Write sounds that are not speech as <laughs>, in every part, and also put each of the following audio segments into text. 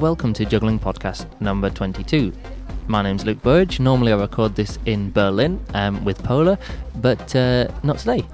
Welcome to Juggling Podcast number 22. My name's Luke Burge. Normally I record this in Berlin um, with Pola, but uh, not today.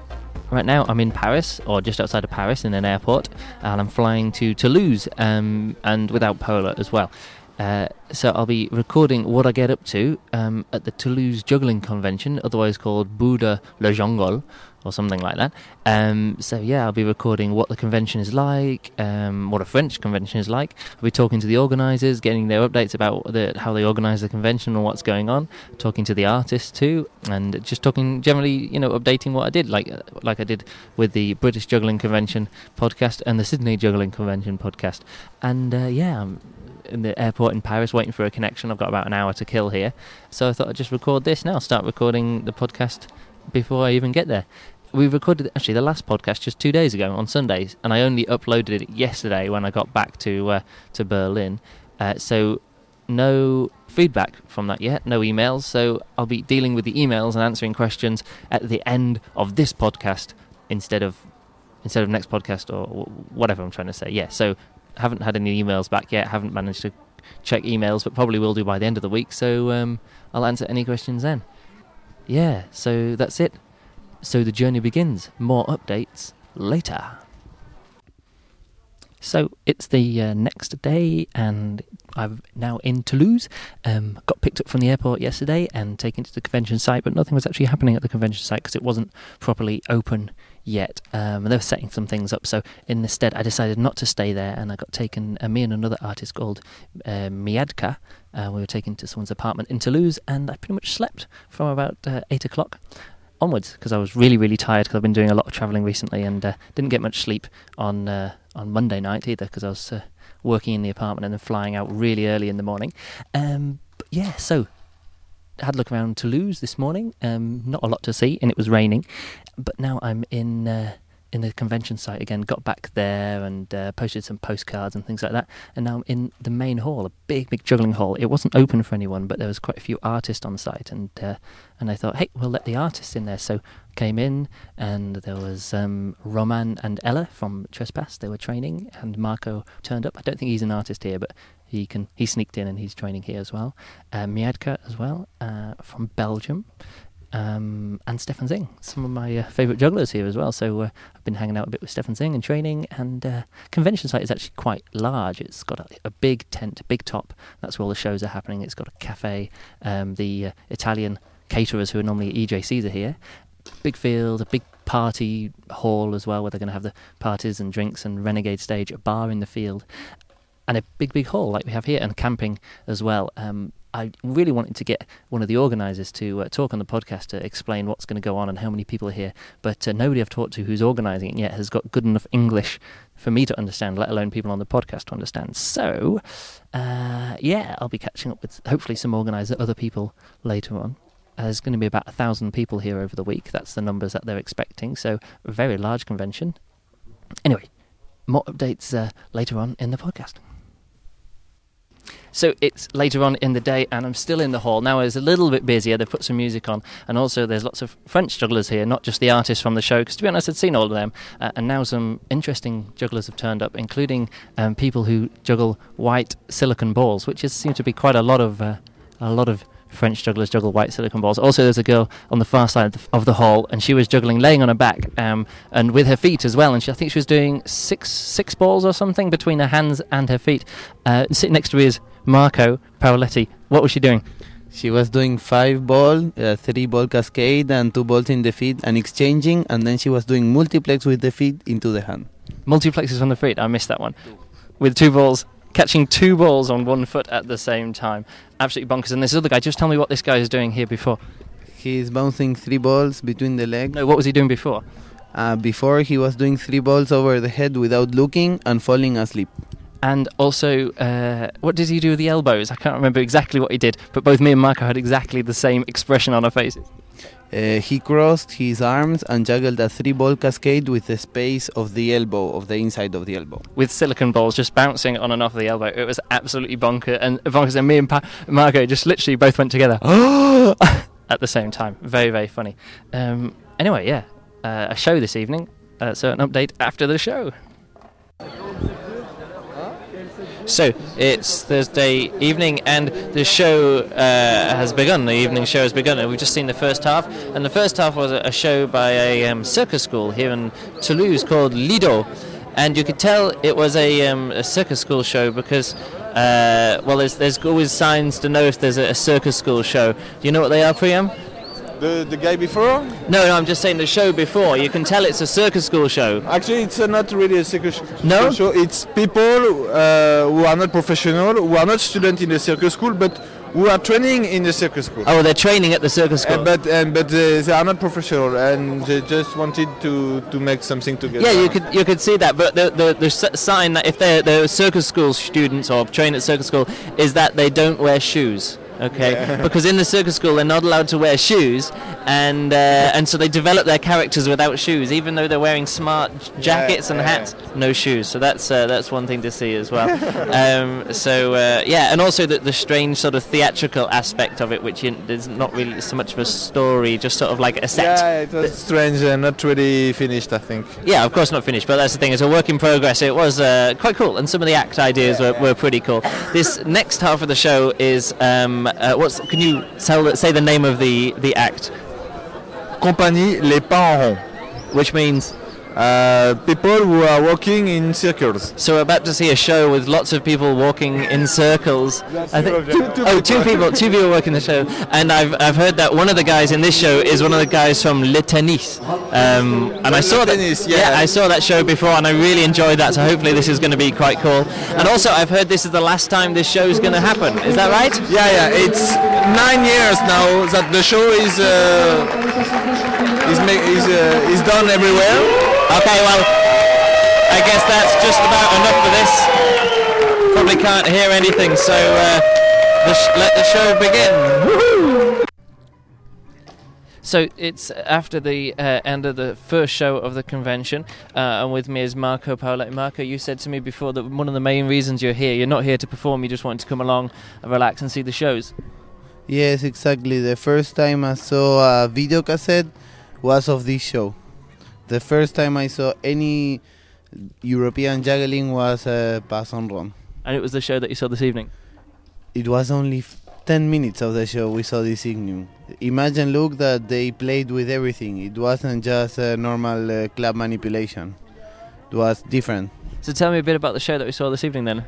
Right now I'm in Paris, or just outside of Paris in an airport, and I'm flying to Toulouse, um, and without Pola as well. Uh, so I'll be recording what I get up to um, at the Toulouse Juggling Convention, otherwise called Buda Le Jungle, or something like that. Um, so yeah, I'll be recording what the convention is like, um, what a French convention is like. I'll be talking to the organisers, getting their updates about the, how they organise the convention and what's going on. Talking to the artists too, and just talking generally, you know, updating what I did, like like I did with the British Juggling Convention podcast and the Sydney Juggling Convention podcast. And uh, yeah, I'm in the airport in Paris waiting for a connection. I've got about an hour to kill here, so I thought I'd just record this now. Start recording the podcast before I even get there we recorded actually the last podcast just two days ago on Sundays, and I only uploaded it yesterday when I got back to uh, to Berlin. Uh, so no feedback from that yet, no emails. So I'll be dealing with the emails and answering questions at the end of this podcast instead of instead of next podcast or whatever I'm trying to say. Yeah. So haven't had any emails back yet. Haven't managed to check emails, but probably will do by the end of the week. So um, I'll answer any questions then. Yeah. So that's it. So the journey begins. More updates later. So it's the uh, next day, and I'm now in Toulouse. Um, got picked up from the airport yesterday and taken to the convention site, but nothing was actually happening at the convention site because it wasn't properly open yet. Um, and they were setting some things up. So instead, I decided not to stay there, and I got taken. Uh, me and another artist called uh, Miadka. Uh, we were taken to someone's apartment in Toulouse, and I pretty much slept from about uh, eight o'clock onwards because I was really really tired because I've been doing a lot of travelling recently and uh, didn't get much sleep on uh, on Monday night either because I was uh, working in the apartment and then flying out really early in the morning. Um, but yeah, so had a look around Toulouse this morning. Um, not a lot to see and it was raining, but now I'm in uh, in the convention site again. Got back there and uh, posted some postcards and things like that. And now in the main hall, a big, big juggling hall. It wasn't open for anyone, but there was quite a few artists on site, and uh, and I thought, hey, we'll let the artists in there. So came in, and there was um, Roman and Ella from Trespass. They were training, and Marco turned up. I don't think he's an artist here, but he can he sneaked in and he's training here as well. Uh, Miadka as well uh, from Belgium um, and Stefan Sing, some of my uh, favourite jugglers here as well. So uh, I've been hanging out a bit with Stefan Sing and training. And uh, convention site is actually quite large. It's got a, a, big tent, big top. That's where all the shows are happening. It's got a cafe. Um, the uh, Italian caterers who are normally EJCs are here. Big field, a big party hall as well, where they're going to have the parties and drinks and renegade stage, a bar in the field, and a big, big hall like we have here, and camping as well. Um, I really wanted to get one of the organisers to uh, talk on the podcast to explain what's going to go on and how many people are here. But uh, nobody I've talked to who's organising it yet has got good enough English for me to understand, let alone people on the podcast to understand. So, uh, yeah, I'll be catching up with hopefully some organiser, other people later on. There's going to be about a thousand people here over the week. That's the numbers that they're expecting. So, a very large convention. Anyway, more updates uh, later on in the podcast. So it's later on in the day, and I'm still in the hall. Now it's a little bit busier. They've put some music on, and also there's lots of French jugglers here, not just the artists from the show, because to be honest, I'd seen all of them. Uh, and now some interesting jugglers have turned up, including um, people who juggle white silicon balls, which seems to be quite a lot of uh, a lot of French jugglers juggle white silicon balls. Also, there's a girl on the far side of the, of the hall, and she was juggling laying on her back um, and with her feet as well. And she, I think she was doing six six balls or something between her hands and her feet. Uh, sitting next to me is Marco Paoletti. What was she doing? She was doing five ball, uh, three ball cascade, and two balls in the feet, and exchanging, and then she was doing multiplex with the feet into the hand. Multiplexes on the feet. I missed that one. With two balls, catching two balls on one foot at the same time. Absolutely bonkers. And this other guy, just tell me what this guy is doing here before. He's bouncing three balls between the legs. No, what was he doing before? Uh, before he was doing three balls over the head without looking and falling asleep. And also, uh, what did he do with the elbows? I can't remember exactly what he did, but both me and Marco had exactly the same expression on our faces. Uh, he crossed his arms and juggled a three ball cascade with the space of the elbow, of the inside of the elbow. With silicon balls just bouncing on and off the elbow. It was absolutely bonkers. And bonkers. And me and pa- Marco just literally both went together <gasps> at the same time. Very, very funny. Um, anyway, yeah, uh, a show this evening. Uh, so, an update after the show. So it's Thursday evening, and the show uh, has begun. The evening show has begun, and we've just seen the first half. And the first half was a, show by a um, circus school here in Toulouse called Lido, and you could tell it was a, um, a circus school show because. Uh, well, there's, there's always signs to know if there's a, a circus school show. Do you know what they are, Priam? The, the guy before? No, no, I'm just saying the show before. You can tell it's a circus school show. Actually, it's uh, not really a circus No? show. It's people uh, who are not professional, who are not students in the circus school, but who are training in the circus school. Oh, they're training at the circus school. And, but and, but they, they are not professional, and they just wanted to, to make something together. Yeah, you could you could see that, but the the, the sign that if they're, they're circus school students or train at circus school is that they don't wear shoes. Okay, because in the circus school they're not allowed to wear shoes, and uh, and so they develop their characters without shoes, even though they're wearing smart j- jackets and yeah. hats, no shoes. So that's uh, that's one thing to see as well. <laughs> um, so uh, yeah, and also the, the strange sort of theatrical aspect of it, which you, there's not really so much of a story, just sort of like a set. Yeah, it was strange and not really finished, I think. Yeah, of course not finished, but that's the thing. It's a work in progress. It was uh, quite cool, and some of the act ideas were, were pretty cool. This next half of the show is um, uh, what's? Can you tell say the name of the the act? Compagnie Les Pas en Rond. Which means Uh, people who are walking in circles. so we're about to see a show with lots of people walking in circles. I think Two- two oh, two people, two people working the show, and I've I've heard that one of the guys in this show is one of the guys from Le Tennis, um, and I saw that. Tennis, yeah. I saw that show before, and I really enjoyed that. So hopefully this is going to be quite cool. And also, I've heard this is the last time this show is going to happen. Is that right? Yeah, yeah. It's nine years now that the show is uh, is ma- is uh, is done everywhere. Okay, well, I guess that's just about enough for this. Probably can't hear anything, so uh, the sh- let the show begin. Woohoo! So it's after the uh, end of the first show of the convention, uh, and with me is Marco Paoletti. Marco, you said to me before that one of the main reasons you're here, you're not here to perform, you just want to come along and relax and see the shows. Yes, exactly. The first time I saw a video cassette was of this show. The first time I saw any European juggling was uh, Pas en Rond. And it was the show that you saw this evening. It was only f- 10 minutes of the show we saw this evening. Imagine, look, that they played with everything. It wasn't just a normal uh, club manipulation. It was different. So tell me a bit about the show that we saw this evening then.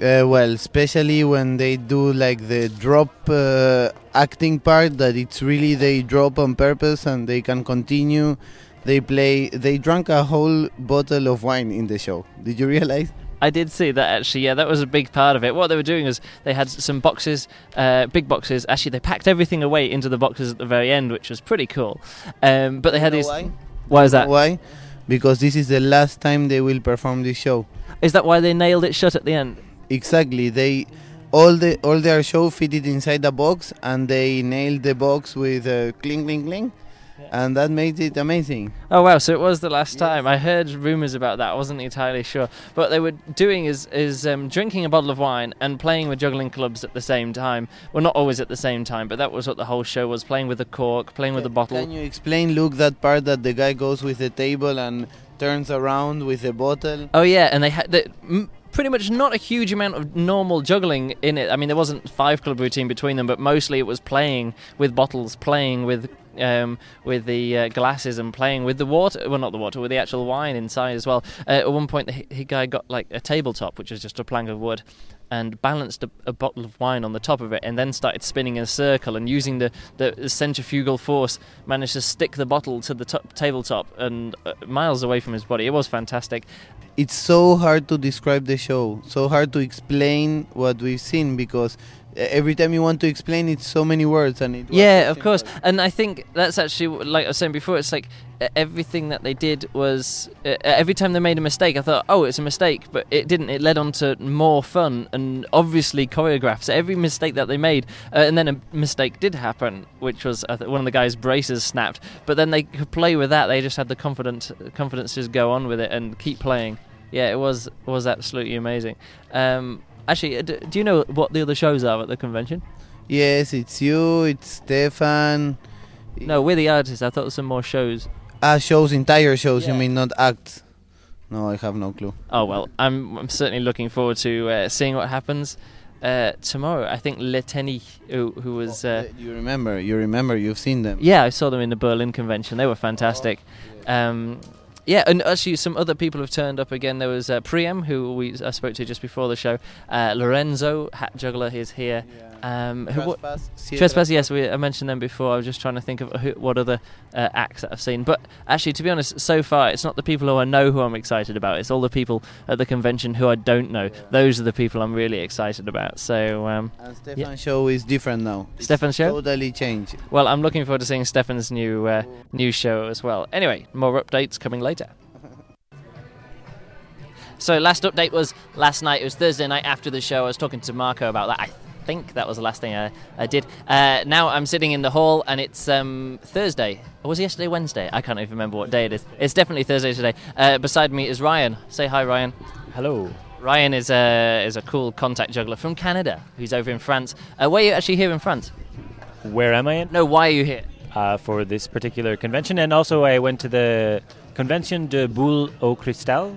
Uh, well, especially when they do like the drop uh, acting part, that it's really they drop on purpose and they can continue. They play. They drank a whole bottle of wine in the show. Did you realize? I did see that actually. Yeah, that was a big part of it. What they were doing is they had some boxes, uh, big boxes. Actually, they packed everything away into the boxes at the very end, which was pretty cool. Um, but they had You know these. why? Why is that? Why? Because this is the last time they will perform this show. Is that why they nailed it shut at the end? Exactly. They all the all their show fitted inside the box, and they nailed the box with a cling cling cling, and that made it amazing. Oh wow! So it was the last time. I heard rumours about that. I wasn't entirely sure. But they were doing is is um, drinking a bottle of wine and playing with juggling clubs at the same time. Well, not always at the same time, but that was what the whole show was: playing with the cork, playing with the bottle. Can you explain, Luke, that part that the guy goes with the table and turns around with the bottle? Oh yeah, and they had the, m- pretty much not a huge amount of normal juggling in it. I mean, there wasn't five club routine between them, but mostly it was playing with bottles, playing with um, with the uh, glasses, and playing with the water. Well, not the water, with the actual wine inside as well. Uh, at one point, the h- guy got like a tabletop, which was just a plank of wood. And balanced a, a bottle of wine on the top of it, and then started spinning in a circle. And using the, the centrifugal force, managed to stick the bottle to the top, tabletop and uh, miles away from his body. It was fantastic. It's so hard to describe the show, so hard to explain what we've seen because every time you want to explain, it's so many words and it. Yeah, of course. time. And I think that's actually like I was saying before. It's like uh, everything that they did was uh, every time they made a mistake, I thought, oh, it's a mistake, but it didn't. It led on to more fun and obviously choreographed. So every mistake that they made, uh, and then a mistake did happen, which was th- one of the guys' braces snapped. But then they could play with that. They just had the confidence, confidence to just go on with it and keep playing. Yeah, it was was absolutely amazing. Um, actually, uh, do you know what the other shows are at the convention? Yes, it's you, it's Stefan. No, we're the artists. I thought there were some more shows. Ah, shows, entire shows. You mean not acts? No, I have no clue. Oh well, I'm I'm certainly looking forward to uh, seeing what happens uh, tomorrow. I think Leteni, who, who was uh, you remember? You remember? You've seen them. yeah, I saw them in the Berlin convention. They were fantastic. Um, yeah, and actually, some other people have turned up again. There was uh, Priam, who we I spoke to just before the show. Uh, Lorenzo, hat juggler, is here. Um, who, Trespass. Trespass, yes, we, I mentioned them before. I was just trying to think of who, what other uh, acts that I've seen. But actually, to be honest, so far it's not the people who I know who I'm excited about. It's all the people at the convention who I don't know. Those are the people I'm really excited about. So, um, And Stefan show is different now. Stefan's show? Totally changed. well, I'm looking forward to seeing Stefan's new uh, new show as well. Anyway, more updates coming later. So last update was last night. It was Thursday night after the show. I was talking to Marco about that. I think that was the last thing I, I did. Uh, now I'm sitting in the hall and it's um, Thursday. Or was it yesterday Wednesday? I can't even remember what day it is. It's definitely Thursday today. Uh, beside me is Ryan. Say hi, Ryan. Hello. Ryan is a is a cool contact juggler from Canada who's over in France. Uh, where are you actually here in France? Where am I in? No, why are you here? Uh, for this particular convention, and also I went to the Convention de Boule au Cristal,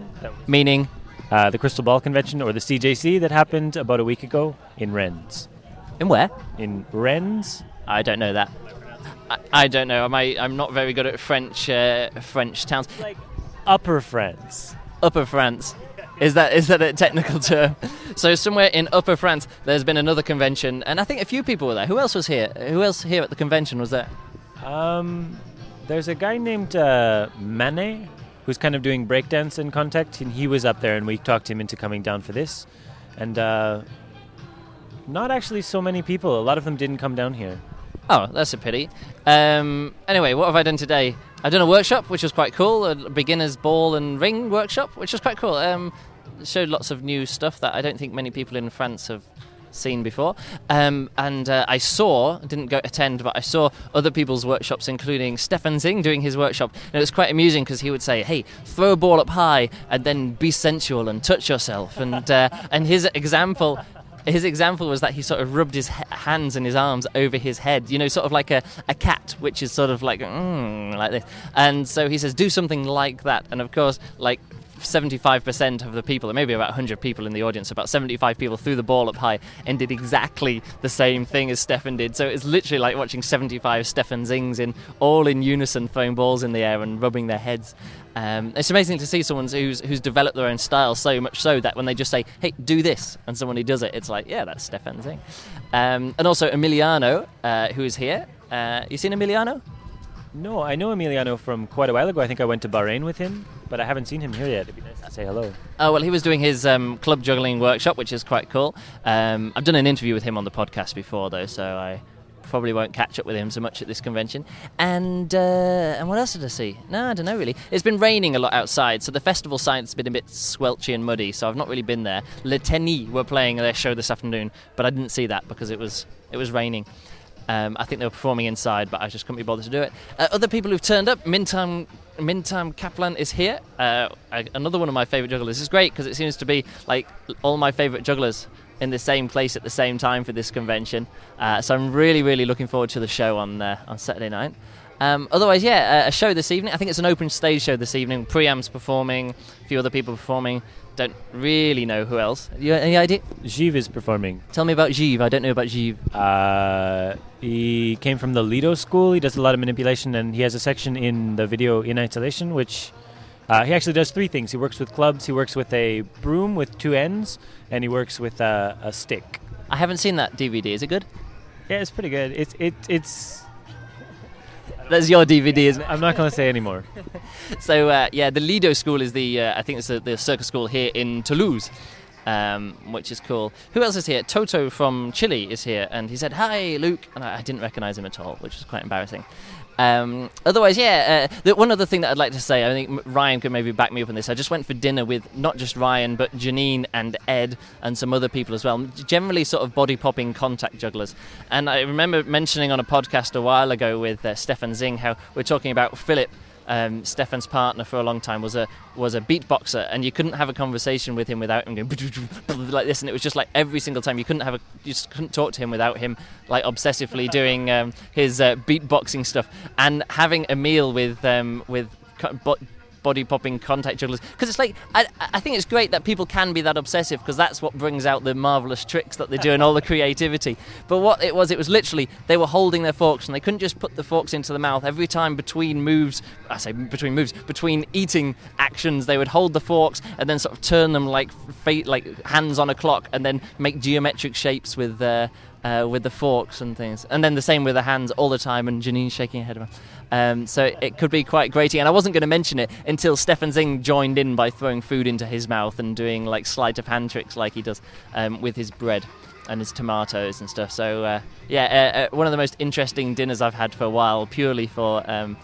Meaning, uh, the Crystal Ball Convention, or the CJC, that happened about a week ago in Rennes. in where? In Rennes? I don't know that. I, I don't know. Am I, I'm not very good at French uh, French towns. Like Upper France. Upper France. Is that is that a technical term? So somewhere in Upper France, there's been another convention, and I think a few people were there. Who else was here? Who else here at the convention was there? Um, there's a guy named uh, who's kind of doing breakdance in contact, and he was up there, and we talked him into coming down for this. And uh, not actually so many people. A lot of them didn't come down here. Oh, that's a pity. Um, anyway, what have I done today? I've done a workshop, which was quite cool, a beginner's ball and ring workshop, which was quite cool. Um, showed lots of new stuff that I don't think many people in France have seen before. Um, and uh, I saw, didn't go attend, but I saw other people's workshops, including Stefan Sing doing his workshop. And it was quite amusing because he would say, hey, throw a ball up high and then be sensual and touch yourself. And, uh, and his example his example was that he sort of rubbed his hands and his arms over his head, you know, sort of like a, a cat, which is sort of like, mm, like this. And so he says, do something like that. And of course, like 75% of the people, maybe about 100 people in the audience, about 75 people threw the ball up high and did exactly the same thing as Stefan did. So it's literally like watching 75 Stefan Sings in all in unison throwing balls in the air and rubbing their heads. Um, it's amazing to see someone who's who's developed their own style so much so that when they just say, "Hey, do this," and someone who does it, it's like, "Yeah, that's Stefan Sing." Um, and also Emiliano, uh, who is here. Uh, you seen Emiliano? No, I know Emiliano from quite a while ago. I think I went to Bahrain with him, but I haven't seen him here yet. It'd be nice to say hello. Oh well, he was doing his um, club juggling workshop, which is quite cool. Um, I've done an interview with him on the podcast before, though, so I probably won't catch up with him so much at this convention. And uh, and what else did I see? No, I don't know really. It's been raining a lot outside, so the festival side's been a bit squelchy and muddy. So I've not really been there. Le were playing their show this afternoon, but I didn't see that because it was it was raining. Um, I think they were performing inside, but I just couldn't be bothered to do it. Uh, other people who've turned up, Mintam, Mintam Kaplan is here. Uh, another one of my favourite jugglers. This is great because it seems to be like all my favourite jugglers in the same place at the same time for this convention. Uh, so I'm really, really looking forward to the show on uh, on Saturday night. Um, otherwise, yeah, uh, a show this evening. I think it's an open stage show this evening. Priam's performing, a few other people performing. Don't really know who else. You any idea? Jeev is performing. Tell me about Jeev. I don't know about Jeev. Uh, he came from the Lido school. He does a lot of manipulation, and he has a section in the video in isolation, which uh, he actually does three things. He works with clubs, he works with a broom with two ends, and he works with a, a stick. I haven't seen that DVD. Is it good? Yeah, it's pretty good. It's it it's. That's your DVD, isn't it? I'm not going to say anymore. <laughs> So uh, yeah, the Lido School is the uh, I think it's the, the circus school here in Toulouse, um, which is cool. Who else is here? Toto from Chile is here, and he said hi, Luke, and I, I didn't recognise him at all, which was quite embarrassing. Um, otherwise, yeah. Uh, the, one other thing that I'd like to say, I think Ryan could maybe back me up on this. I just went for dinner with not just Ryan, but Janine and Ed and some other people as well. Generally, sort of body popping contact jugglers. And I remember mentioning on a podcast a while ago with uh, Stefan Sing how we're talking about Philip um, Stefan's partner for a long time was a was a beatboxer, and you couldn't have a conversation with him without him going <laughs> like this, and it was just like every single time you couldn't have a you just couldn't talk to him without him like obsessively doing um, his uh, beatboxing stuff, and having a meal with um, with body popping contact jugglers. Because it's like I, I think it's great that people can be that obsessive because that's what brings out the marvelous tricks that they do and all the creativity. But what it was, it was literally they were holding their forks and they couldn't just put the forks into the mouth every time between moves. I say between moves, between eating actions, they would hold the forks and then sort of turn them like fa- like hands on a clock and then make geometric shapes with. Uh, uh, with the forks and things, and then the same with the hands all the time. And Janine's shaking her head. Um, so it could be quite grating. And I wasn't going to mention it until Stefan Sing joined in by throwing food into his mouth and doing like sleight of hand tricks like he does um, with his bread and his tomatoes and stuff. So uh, yeah, uh, uh, one of the most interesting dinners I've had for a while, purely for um,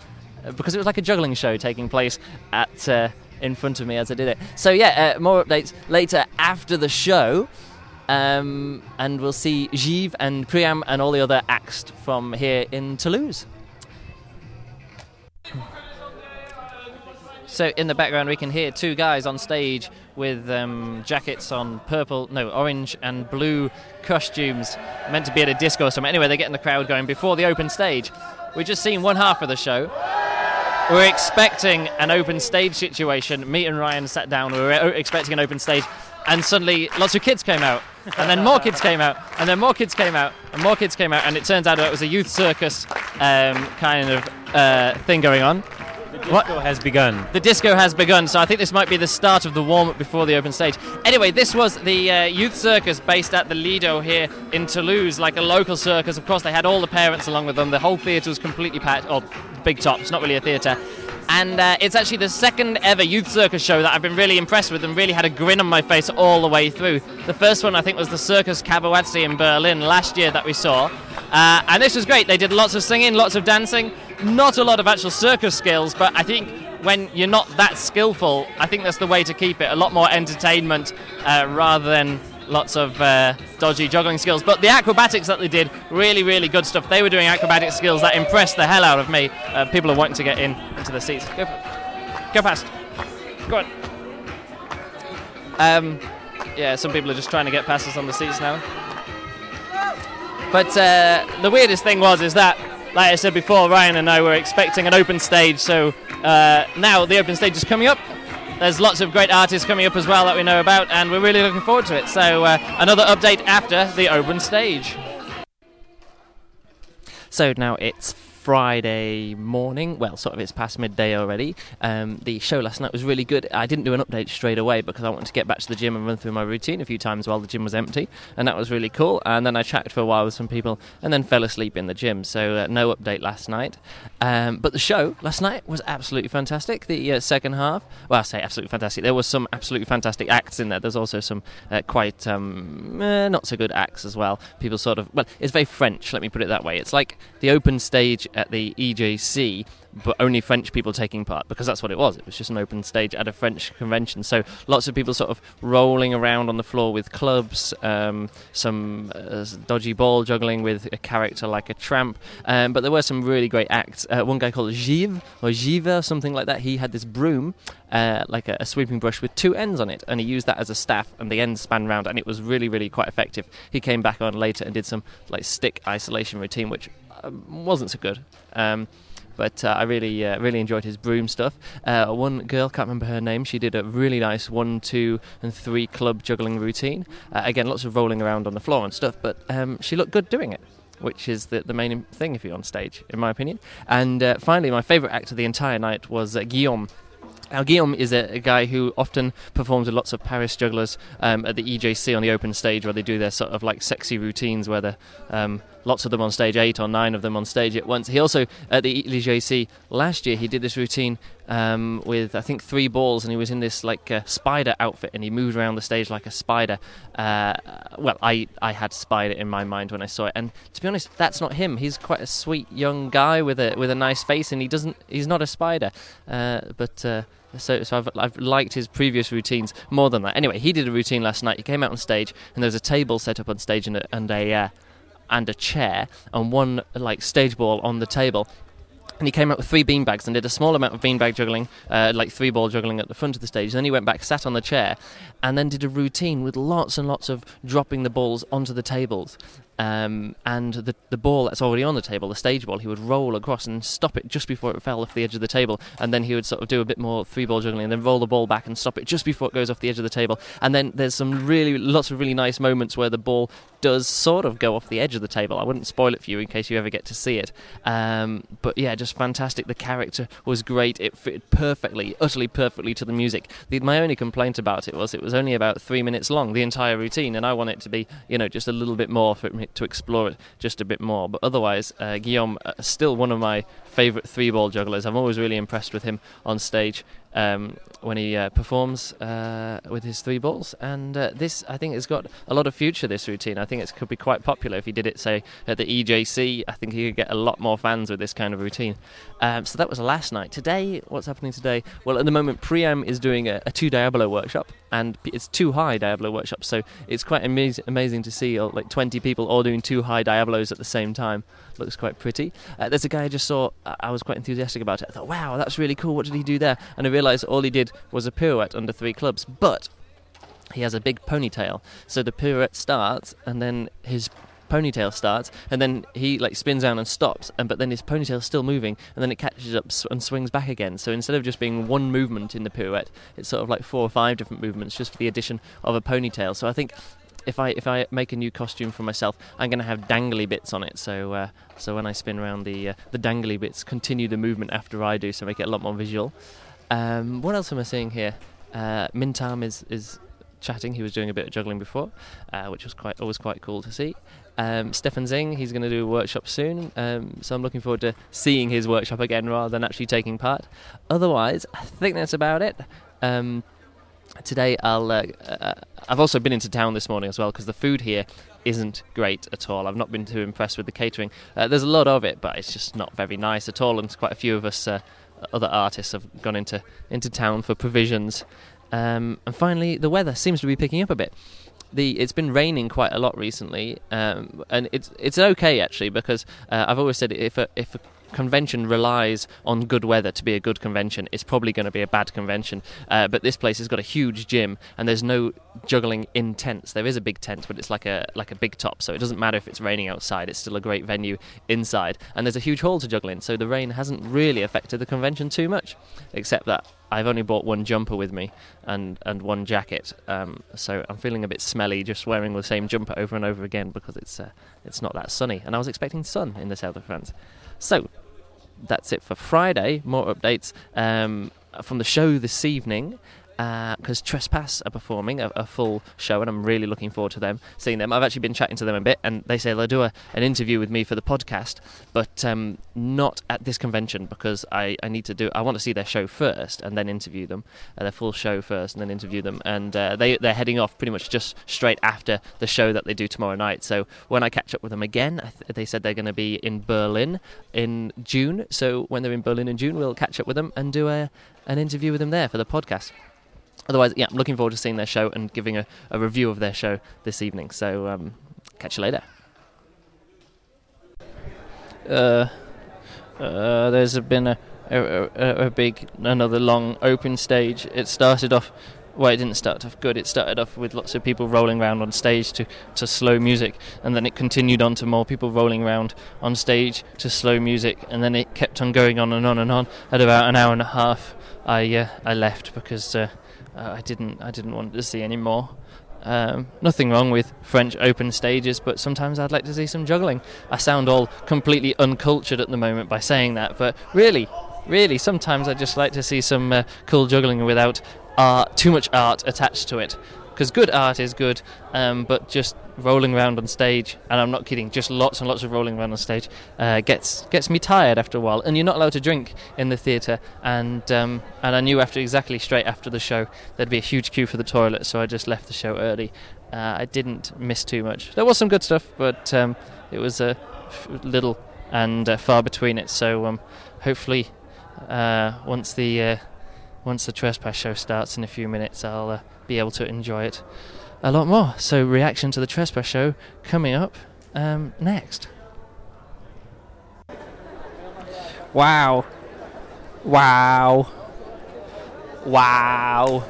because it was like a juggling show taking place at uh, in front of me as I did it. So yeah, uh, more updates later after the show. Um, and we'll see Givre and Priam and all the other acts from here in Toulouse. So in the background, we can hear two guys on stage with um, jackets on purple, no, orange and blue costumes, meant to be at a disco or something. Anyway, they're getting the crowd going before the open stage. We've just seen one half of the show. We're expecting an open stage situation. Me and Ryan sat down. We were expecting an open stage, and suddenly lots of kids came out, and then more kids came out, and then more kids came out, and more kids came out, and it turns out it was a youth circus um, kind of uh, thing going on. The disco has begun. The disco has begun, so I think this might be the start of the warm up before the open stage. Anyway, this was the uh, youth circus based at the Lido here in Toulouse, like a local circus. Of course, they had all the parents along with them. The whole theatre was completely packed, or big top, it's not really a theatre. And uh, it's actually the second ever youth circus show that I've been really impressed with and really had a grin on my face all the way through. The first one, I think, was the Circus Cabuwazi in Berlin last year that we saw. Uh, and this was great. They did lots of singing, lots of dancing, not a lot of actual circus skills, but I think when you're not that skillful, I think that's the way to keep it. A lot more entertainment uh, rather than lots of uh, dodgy juggling skills. But the acrobatics that they did, really, really good stuff. They were doing acrobatic skills that impressed the hell out of me. Uh, people are wanting to get in into the seats. Go, go past. Go on. Um, yeah, some people are just trying to get past us on the seats now. But uh, the weirdest thing was is that, like I said before, Ryan and I were expecting an open stage. So uh, now the open stage is coming up. There's lots of great artists coming up as well that we know about, and we're really looking forward to it. So uh, another update after the open stage. So now it's Friday morning. Well, sort of it's past midday already. Um, the show last night was really good. I didn't do an update straight away because I wanted to get back to the gym and run through my routine a few times while the gym was empty, and that was really cool. And then I chatted for a while with some people and then fell asleep in the gym. So uh, no update last night. Um, but the show last night was absolutely fantastic. The uh, second half, well, I say absolutely fantastic. There was some absolutely fantastic acts in there. There's also some uh, quite um, eh, not so good acts as well. People sort of well, it's very French. Let me put it that way. It's like the open stage at the EJC, but only French people taking part because that's what it was. It was just an open stage at a French convention. So lots of people sort of rolling around on the floor with clubs, um, some uh, dodgy ball juggling with a character like a tramp. Um, but there were some really great acts. Uh, one guy called Givre or Givre, something like that. He had this broom. Uh, like a, a, sweeping brush with two ends on it, and he used that as a staff, and the ends span round, and it was really, really quite effective. He came back on later and did some like stick isolation routine, which um, wasn't so good. But uh, I really, uh, really enjoyed his broom stuff. Uh, one girl, can't remember her name, she did a really nice one, two, and three club juggling routine. Uh, again, lots of rolling around on the floor and stuff, but um, she looked good doing it which is the, the main thing if you're on stage, in my opinion. And uh, finally, my favourite act of the entire night was uh, Guillaume. Now, Guillaume is a, a, guy who often performs with lots of Paris jugglers um, at the EJC on the open stage, where they do their sort of like sexy routines, where they're um, lots of them on stage, eight or nine of them on stage at once. He also, at the EJC last year, he did this routine um, with, I think, three balls, and he was in this like uh, spider outfit, and he moved around the stage like a spider. Uh, well, I, I had spider in my mind when I saw it, and to be honest, that's not him. He's quite a sweet young guy with a with a nice face, and he doesn't, he's not a spider, uh, but. Uh, so, so I've, I've liked his previous routines more than that. Anyway, he did a routine last night. He came out on stage, and there was a table set up on stage and a, and a uh, and a chair and one like stage ball on the table. And he came out with three beanbags and did a small amount of beanbag juggling, uh, like three ball juggling at the front of the stage. Then he went back, sat on the chair, and then did a routine with lots and lots of dropping the balls onto the tables. Um, and the the ball that's already on the table, the stage ball, he would roll across and stop it just before it fell off the edge of the table, and then he would sort of do a bit more three ball juggling, and then roll the ball back and stop it just before it goes off the edge of the table. And then there's some really lots of really nice moments where the ball does sort of go off the edge of the table. I wouldn't spoil it for you in case you ever get to see it. Um, but yeah, just fantastic. The character was great. It fitted perfectly, utterly perfectly to the music. The, my only complaint about it was it was only about three minutes long, the entire routine, and I want it to be, you know, just a little bit more for me to explore it just a bit more. But otherwise, uh, Guillaume, uh, still one of my favourite three ball jugglers. I'm always really impressed with him on stage um, when he uh, performs uh, with his three balls. And uh, this, I think, has got a lot of future. This routine, I think it could be quite popular if he did it, say, at the EJC. I think he could get a lot more fans with this kind of routine. Um, so that was last night. Today, what's happening today? Well, at the moment, Priam is doing a, a two Diablo workshop, and it's two high Diablo workshops. So it's quite amaz- amazing to see uh, like 20 people all doing two high Diabolos at the same time. Looks quite pretty. Uh, there's a guy I just saw. I was quite enthusiastic about it. I thought, wow, that's really cool. What did he do there? And I realised all he did was a pirouette under three clubs, but he has a big ponytail. So the pirouette starts, and then his ponytail starts, and then he like spins down and stops, and but then his ponytail's still moving, and then it catches up and swings back again. So instead of just being one movement in the pirouette, it's sort of like four or five different movements just for the addition of a ponytail. So I think if I if I make a new costume for myself, I'm going to have dangly bits on it. So uh, so when I spin around, the uh, the dangly bits continue the movement after I do, so make it a lot more visual. Um, what else am I seeing here? Uh, Mintam is is chatting. He was doing a bit of juggling before, uh, which was quite always quite cool to see. Um, Stefan Sing, he's going to do a workshop soon, um, so I'm looking forward to seeing his workshop again rather than actually taking part. Otherwise, I think that's about it. Um, today, I'll. Uh, uh, I've also been into town this morning as well because the food here isn't great at all. I've not been too impressed with the catering. Uh, there's a lot of it, but it's just not very nice at all. And quite a few of us, uh, other artists, have gone into into town for provisions. Um, and finally, the weather seems to be picking up a bit. The it's been raining quite a lot recently, um, and it's it's okay actually because uh, I've always said if a if a convention relies on good weather to be a good convention, it's probably going to be a bad convention. Uh, but this place has got a huge gym, and there's no juggling in tents. There is a big tent, but it's like a like a big top, so it doesn't matter if it's raining outside. It's still a great venue inside, and there's a huge hall to juggle in. So the rain hasn't really affected the convention too much, except that I've only bought one jumper with me and and one jacket. Um, so I'm feeling a bit smelly just wearing the same jumper over and over again because it's uh, it's not that sunny, and I was expecting sun in the south of France. So that's it for Friday. More updates um, from the show this evening. Because Trespass are performing a, a, full show, and I'm really looking forward to them seeing them. I've actually been chatting to them a bit, and they say they'll do a, an interview with me for the podcast, but um, not at this convention because I, I need to do. I want to see their show first and then interview them, uh, their full show first and then interview them. And uh, they they're heading off pretty much just straight after the show that they do tomorrow night. So when I catch up with them again, th- they said they're going to be in Berlin in June. So when they're in Berlin in June, we'll catch up with them and do a an interview with them there for the podcast otherwise, yeah, I'm looking forward to seeing their show and giving a, a review of their show this evening. So, um, catch you later. Uh, uh, there's been a, a, a, big, another long open stage. It started off, well, it didn't start off good. It started off with lots of people rolling around on stage to, to slow music, and then it continued on to more people rolling around on stage to slow music, and then it kept on going on and on and on. At about an hour and a half, I uh, I left because uh, uh, I didn't I didn't want to see any more. Um, nothing wrong with French open stages, but sometimes I'd like to see some juggling. I sound all completely uncultured at the moment by saying that, but really, really, sometimes I just like to see some uh, cool juggling without art, too much art attached to it. Because good art is good, um, but just rolling around on stage, and I'm not kidding, just lots and lots of rolling around on stage uh, gets gets me tired after a while. And you're not allowed to drink in the theatre, and um, and I knew after exactly straight after the show there'd be a huge queue for the toilet, so I just left the show early. Uh, I didn't miss too much. There was some good stuff, but um, it was a f- little and uh, far between it. So um, hopefully, uh, once the uh, once the trespass show starts in a few minutes, I'll uh, be able to enjoy it a lot more. So, reaction to the Trespass show coming up um, next. Wow. Wow. Wow.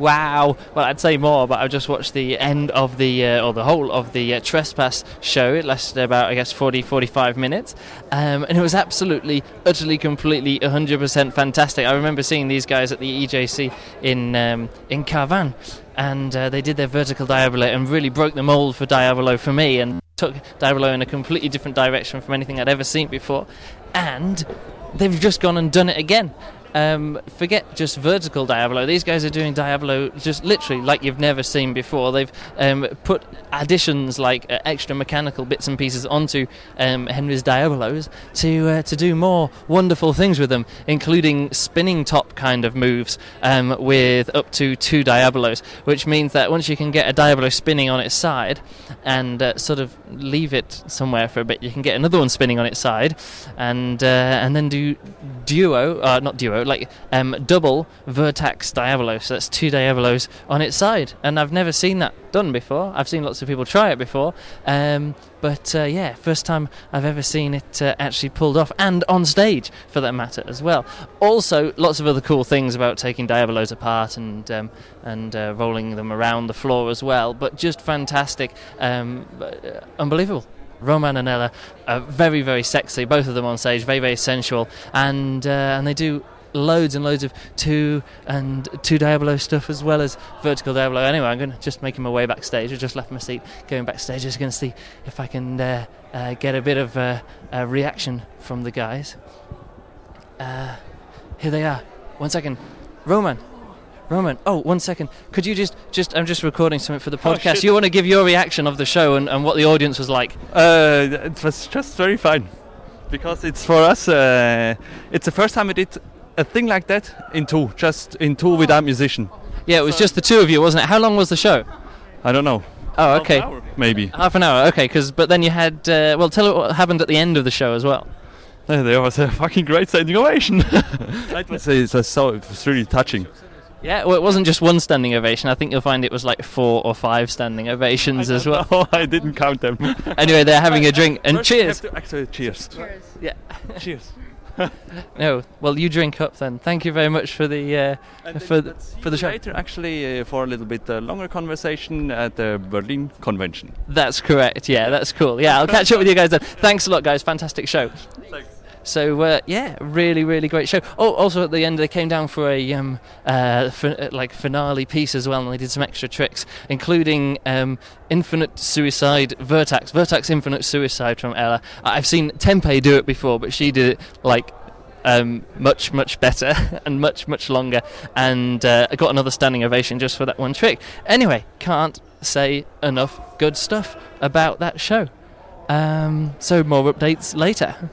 Wow. Well, I'd say more, but I've just watched the end of the, uh, or the whole of the uh, Trespass show. It lasted about, I guess, 40, 45 minutes. Um, and it was absolutely, utterly, completely, 100% fantastic. I remember seeing these guys at the EJC in, um, in Carvin. And uh, they did their vertical Diabolo and really broke the mold for Diabolo for me and took Diabolo in a completely different direction from anything I'd ever seen before. And they've just gone and done it again. Um, forget just vertical Diablo. These guys are doing Diablo just literally like you've never seen before. They've um, put additions like uh, extra mechanical bits and pieces onto um, Henrys Diabolos to uh, to do more wonderful things with them, including spinning top kind of moves um, with up to two Diabolos, which means that once you can get a Diablo spinning on its side and uh, sort of leave it somewhere for a bit, you can get another one spinning on its side, and uh, and then do duo, uh, not duo, like um, double vertex Diabolo. So that's two Diabolos on its side, and I've never seen that done before. I've seen lots of people try it before, um, but uh, yeah, first time I've ever seen it uh, actually pulled off and on stage for that matter as well. Also, lots of other cool things about taking Diabolos apart and um, and uh, rolling them around the floor as well. But just fantastic, um, uh, unbelievable. Roman and Ella are very, very sexy. Both of them on stage, very, very sensual, and uh, and they do loads and loads of two and two Diablo stuff as well as vertical Diablo. Anyway, I'm going to just making my way backstage. I just left my seat, going backstage. Just going to see if I can uh, uh, get a bit of uh, a reaction from the guys. Uh, here they are. One second, Roman. Roman, oh, one second. Could you just, just, I'm just recording something for the Oh, podcast. shit. you want to give your reaction of the show and, and what the audience was like? Uh, it was just very fun because it's for us. Uh, it's the first time we did a thing like that in two, just in two without musician. Yeah, it was just the two of you, wasn't it? How long was the show? I don't know. Oh, Half okay. an hour, maybe. Half an hour, okay. Because but then you had uh, well, tell it what happened at the end of the show as well. Uh, there was <laughs> a fucking great standing ovation. that was, uh, it was so it was really touching. Yeah, well, it wasn't just one standing ovation. I think you'll find it was like four or five standing ovations as well. Oh, <laughs> I didn't count them. Anyway, they're having a drink and cheers. to- actually, cheers. Yeah. Cheers. <laughs> No, well, you drink up then. Thank you very much for the uh, for the, for the show. Later, actually, uh, for a little bit uh, longer conversation at the Berlin convention. That's correct. Yeah, that's cool. Yeah, I'll <laughs> catch up with you guys then. Thanks a lot, guys. Fantastic show. So uh, yeah, really, really great show. Oh, also at the end they came down for a um, uh, fin- uh, like finale piece as well, and they did some extra tricks, including um, Infinite Suicide Vertex, Vertex Infinite Suicide from Ella. I've seen Tempe do it before, but she did it like um, much, much better <laughs> and much, much longer, and uh, I got another standing ovation just for that one trick. Anyway, can't say enough good stuff about that show. Um, so more updates later.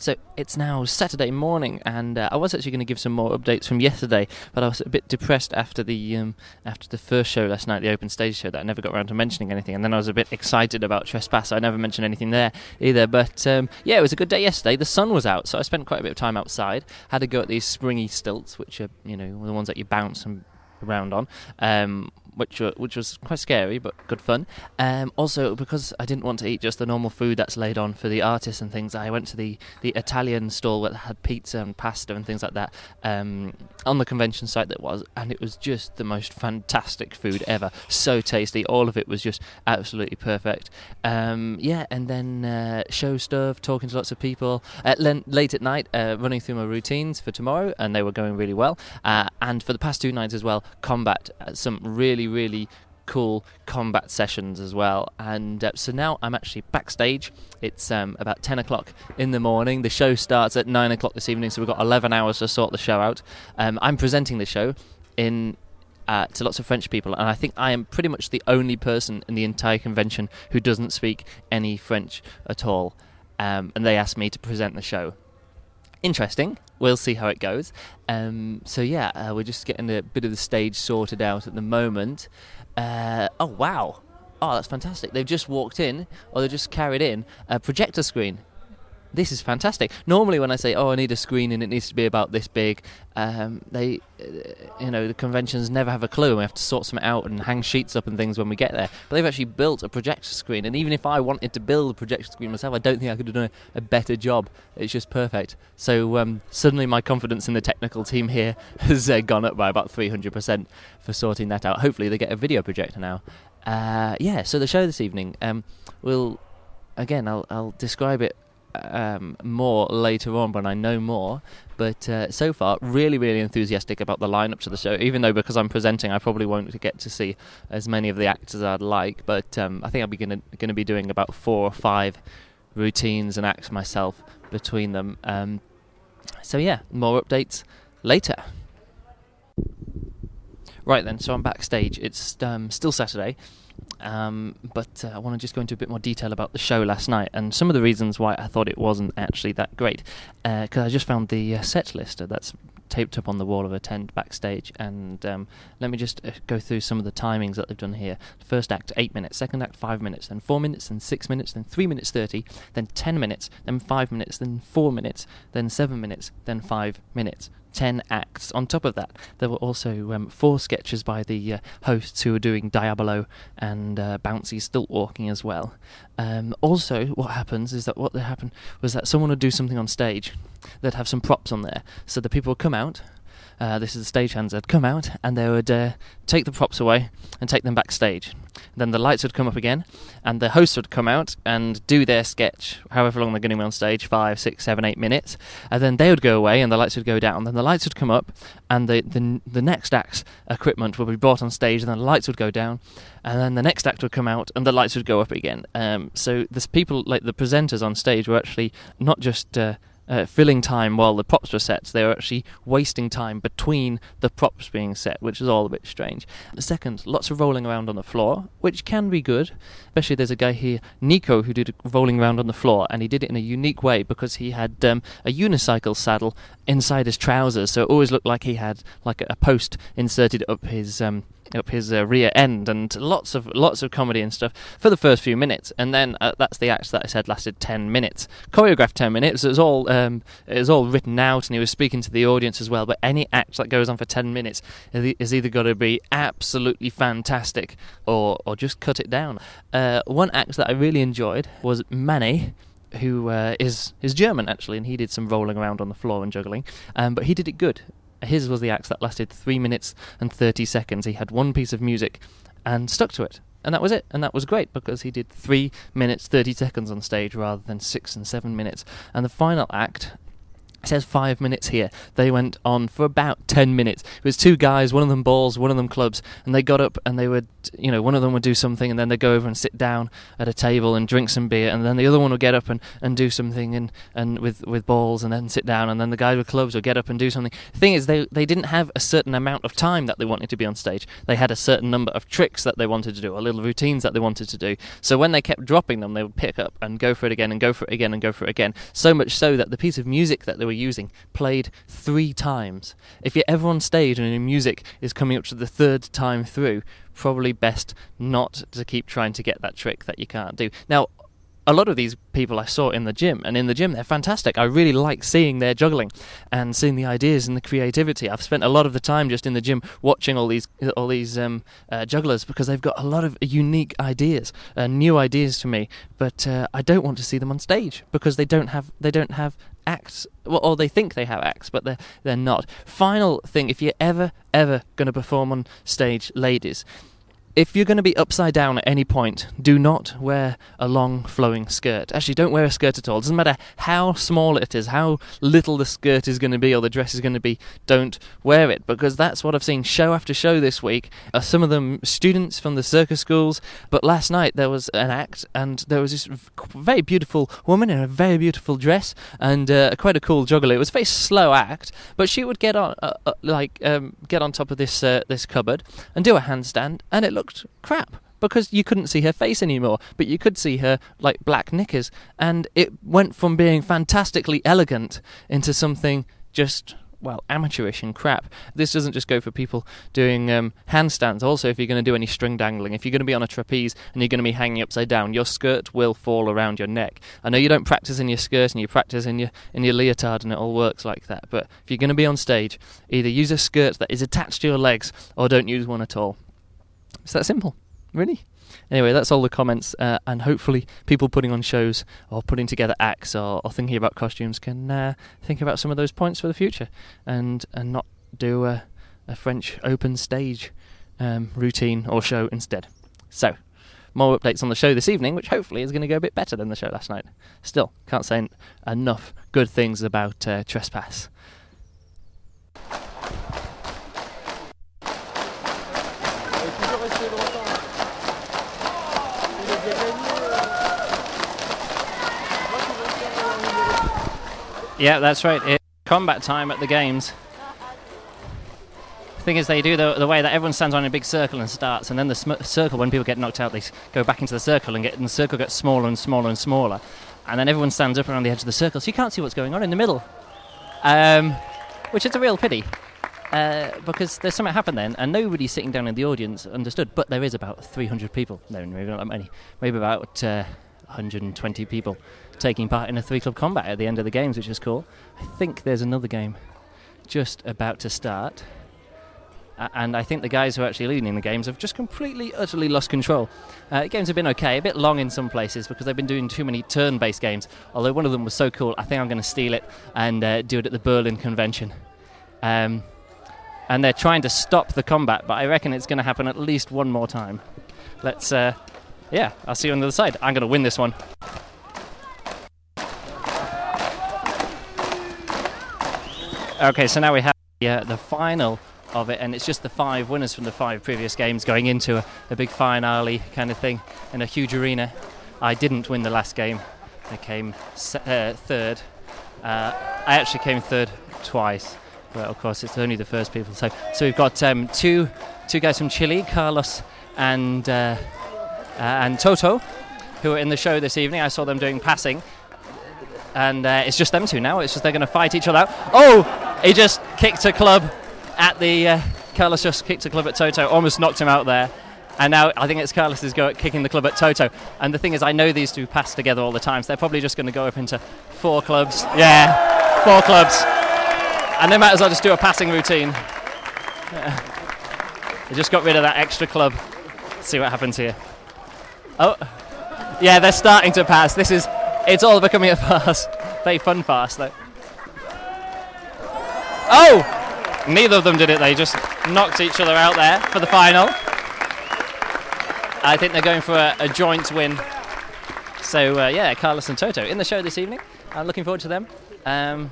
So it's now Saturday morning, and uh, I was actually going to give some more updates from yesterday, but I was a bit depressed after the um, after the first show last night, the open stage show, that I never got around to mentioning anything, and then I was a bit excited about Trespass. I never mentioned anything there either, but um, yeah, it was a good day yesterday. The sun was out, so I spent quite a bit of time outside. Had to go at these springy stilts, which are you know the ones that you bounce and around on, um, which were, which was quite scary but good fun. Um, also, because I didn't want to eat just the normal food that's laid on for the artists and things, I went to the, the Italian stall that had pizza and pasta and things like that um, on the convention site that was, and it was just the most fantastic food ever. So tasty, all of it was just absolutely perfect. Um, yeah, and then uh, show stuff, talking to lots of people. At len- late at night, uh, running through my routines for tomorrow, and they were going really well. Uh, and for the past two nights as well, combat, uh, some really, really really cool combat sessions as well. And uh, so now I'm actually backstage. It's um, about 10 o'clock in the morning. The show starts at 9 o'clock this evening, so we've got 11 hours to sort the show out. Um, I'm presenting the show in. Uh, to lots of French people, and I think I am pretty much the only person in the entire convention who doesn't speak any French at all. Um, and they asked me to present the show interesting. We'll see how it goes. Um, so yeah, uh, we're just getting a bit of the stage sorted out at the moment. Uh, oh wow! Oh, that's fantastic. They've just walked in, or they've just carried in a projector screen. This is fantastic. Normally, when I say, "Oh, I need a screen and it needs to be about this big," um, they, uh, you know, the conventions never have a clue. and We have to sort something out and hang sheets up and things when we get there. But they've actually built a projector screen, and even if I wanted to build a projector screen myself, I don't think I could have done a, a better job. It's just perfect. So um, suddenly, my confidence in the technical team here <laughs> has uh, gone up by about three hundred percent for sorting that out. Hopefully, they get a video projector now. Uh, yeah. So the show this evening, um, will again, I'll, I'll describe it um, more later on when I know more. But uh, so far, really, really enthusiastic about the lineup to the show. Even though because I'm presenting, I probably won't get to see as many of the acts as I'd like. But um, I think I'll be going to be doing about four or five routines and acts myself between them. Um, so yeah, more updates later. Right then, so I'm backstage. It's um, still Saturday. Um, but uh, I want to just go into a bit more detail about the show last night and some of the reasons why I thought it wasn't actually that great. Because uh, I just found the uh, set list that's taped up on the wall of a tent backstage. And um, let me just uh, go through some of the timings that they've done here. First act, 8 minutes. Second act, 5 minutes. Then 4 minutes. Then 6 minutes. Then 3 minutes 30. Then 10 minutes. Then 5 minutes. Then 4 minutes. Then 7 minutes. Then 5 minutes. 10 acts. On top of that, there were also um, four sketches by the uh, hosts who were doing Diabolo and uh, Bouncy Stilt Walking as well. Um, also, what happens is that what happened was that someone would do something on stage, they'd have some props on there. So the people would come out, uh, this is the stagehands, they'd come out and they would uh, take the props away and take them backstage. Then the lights would come up again, and the hosts would come out and do their sketch, however long they're going to be on stage five, six, seven, eight minutes. And then they would go away, and the lights would go down. Then the lights would come up, and the, the, the next act's equipment would be brought on stage, and then the lights would go down. And then the next act would come out, and the lights would go up again. Um, so the people, like the presenters on stage, were actually not just. Uh, uh, filling time while the props were set. So they were actually wasting time between the props being set, which is all a bit strange. Second, lots of rolling around on the floor, which can be good. Especially there's a guy here, Nico, who did rolling around on the floor, and he did it in a unique way because he had um, a unicycle saddle inside his trousers, so it always looked like he had like a post inserted up his um, up his uh, rear end, and lots of lots of comedy and stuff for the first few minutes, and then uh, that's the act that I said lasted ten minutes, choreographed ten minutes. It was all um, it was all written out, and he was speaking to the audience as well. But any act that goes on for ten minutes is either got to be absolutely fantastic or or just cut it down. Uh, one act that I really enjoyed was Manny who uh, is is German actually, and he did some rolling around on the floor and juggling, um, but he did it good. His was the act that lasted three minutes and 30 seconds. He had one piece of music and stuck to it. And that was it. And that was great because he did three minutes, 30 seconds on stage rather than six and seven minutes. And the final act it says five minutes here. They went on for about ten minutes. It was two guys, one of them balls, one of them clubs, and they got up and they would, you know, one of them would do something and then they'd go over and sit down at a table and drink some beer, and then the other one would get up and, and do something and, and with, with balls and then sit down, and then the guy with clubs would get up and do something. The thing is, they, they didn't have a certain amount of time that they wanted to be on stage. They had a certain number of tricks that they wanted to do, or little routines that they wanted to do. So when they kept dropping them, they would pick up and go for it again and go for it again and go for it again. So much so that the piece of music that they were using played three times. If you're ever on stage and your music is coming up to the third time through, probably best not to keep trying to get that trick that you can't do. Now, a lot of these people I saw in the gym, and in the gym they're fantastic. I really like seeing their juggling and seeing the ideas and the creativity. I've spent a lot of the time just in the gym watching all these all these um, uh, jugglers because they've got a lot of unique ideas, uh, new ideas to me. But uh, I don't want to see them on stage because they don't have they don't have acts, well, or they think they have acts, but they're they're not. Final thing: if you're ever ever going to perform on stage, ladies, if you're going to be upside down at any point, do not wear a long flowing skirt. Actually, don't wear a skirt at all. It doesn't matter how small it is, how little the skirt is going to be or the dress is going to be, don't wear it because that's what I've seen show after show this week. Uh, some of them students from the circus schools, but last night there was an act and there was this very beautiful woman in a very beautiful dress and uh, quite a cool juggler. It was a very slow act, but she would get on uh, uh like um, get on top of this uh, this cupboard and do a handstand and it looked crap because you couldn't see her face anymore, but you could see her like black knickers, and it went from being fantastically elegant into something just well amateurish and crap. This doesn't just go for people doing um, handstands. Also, if you're going to do any string dangling, if you're going to be on a trapeze and you're going to be hanging upside down, your skirt will fall around your neck. I know you don't practice in your skirt and you practice in your in your leotard, and it all works like that. But if you're going to be on stage, either use a skirt that is attached to your legs or don't use one at all. It's that simple, really. Anyway, that's all the comments, uh, and hopefully, people putting on shows or putting together acts or, or thinking about costumes can uh, think about some of those points for the future, and and not do a, a French open stage um, routine or show instead. So, more updates on the show this evening, which hopefully is going to go a bit better than the show last night. Still, can't say en- enough good things about uh, Trespass. Yeah, that's right. It's combat time at the games. The thing is, they do the, the way that everyone stands on a big circle and starts, and then the circle, when people get knocked out, they go back into the circle, and, get, and the circle gets smaller and smaller and smaller, and then everyone stands up around the edge of the circle, so you can't see what's going on in the middle, um, which is a real pity. Uh, because there's something happened then, and nobody sitting down in the audience understood. But there is about 300 people. No, maybe not that many. Maybe about uh, 120 people taking part in a three club combat at the end of the games, which is cool. I think there's another game just about to start. And I think the guys who are actually leading the games have just completely, utterly lost control. Uh, games have been okay, a bit long in some places because they've been doing too many turn based games. Although one of them was so cool, I think I'm going to steal it and uh, do it at the Berlin Convention. Um, and they're trying to stop the combat, but I reckon it's going to happen at least one more time. Let's, uh, yeah, I'll see you on the other side. I'm going to win this one. Okay, so now we have the, uh, the final of it, and it's just the five winners from the five previous games going into a, a big finale kind of thing in a huge arena. I didn't win the last game. I came uh, third. Uh, I actually came third twice, but of course it's only the first people. So, so we've got um, two two guys from Chile, Carlos and uh, and Toto, who are in the show this evening. I saw them doing passing, and uh, it's just them two now. It's just they're going to fight each other out. Oh, he just kicked a club at the. Uh, Carlos just kicked a club at Toto, almost knocked him out there. And now I think it's Carlos's go at kicking the club at Toto. And the thing is, I know these two pass together all the time, so they're probably just going to go up into four clubs. Yeah, four clubs. And they might as well just do a passing routine. <laughs> They just got rid of that extra club. see what happens here. Oh, yeah, they're starting to pass. This is, it's all becoming a farce. <laughs> Very fun farce, though. Oh! Neither of them did it. They just knocked each other out there for the final. I think they're going for a, a joint win. So uh, yeah, Carlos and Toto in the show this evening. I'm looking forward to them. Um,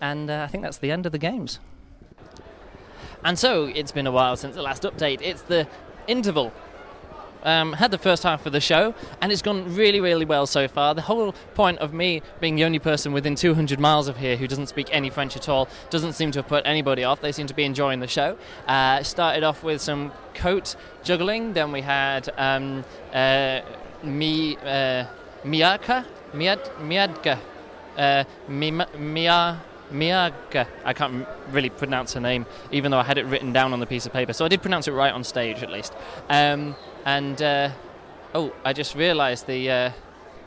and uh, I think that's the end of the games. And so it's been a while since the last update. It's the interval. Um, had the first half of the show, and it's gone really, really well so far. The whole point of me being the only person within 200 miles of here who doesn't speak any French at all doesn't seem to have put anybody off. They seem to be enjoying the show. Uh, started off with some coat juggling, then we had um, uh, mi, uh, Miad, Miadka, uh, Mia. Miyaga. I can't really pronounce her name, even though I had it written down on the piece of paper. So I did pronounce it right on stage, at least. Um, and uh, oh, I just realised the uh,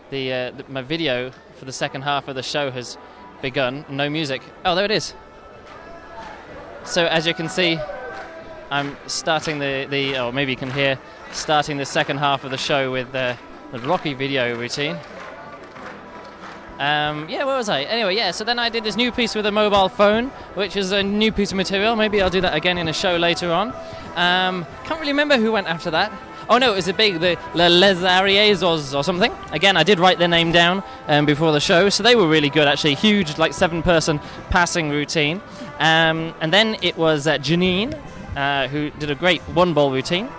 the, uh, the my video for the second half of the show has begun. No music. Oh, there it is. So as you can see, I'm starting the the or maybe you can hear starting the second half of the show with uh, the Rocky video routine. Um, yeah, where was I? Anyway, yeah, so then I did this new piece with a mobile phone, which is a new piece of material. Maybe I'll do that again in a show later on. Um, can't really remember who went after that. Oh no, it was a big, the Le Les Ariezos or something. Again, I did write their name down um, before the show, so they were really good actually. Huge, like seven person passing routine. Um, and then it was uh, Janine, uh, who did a great one ball routine.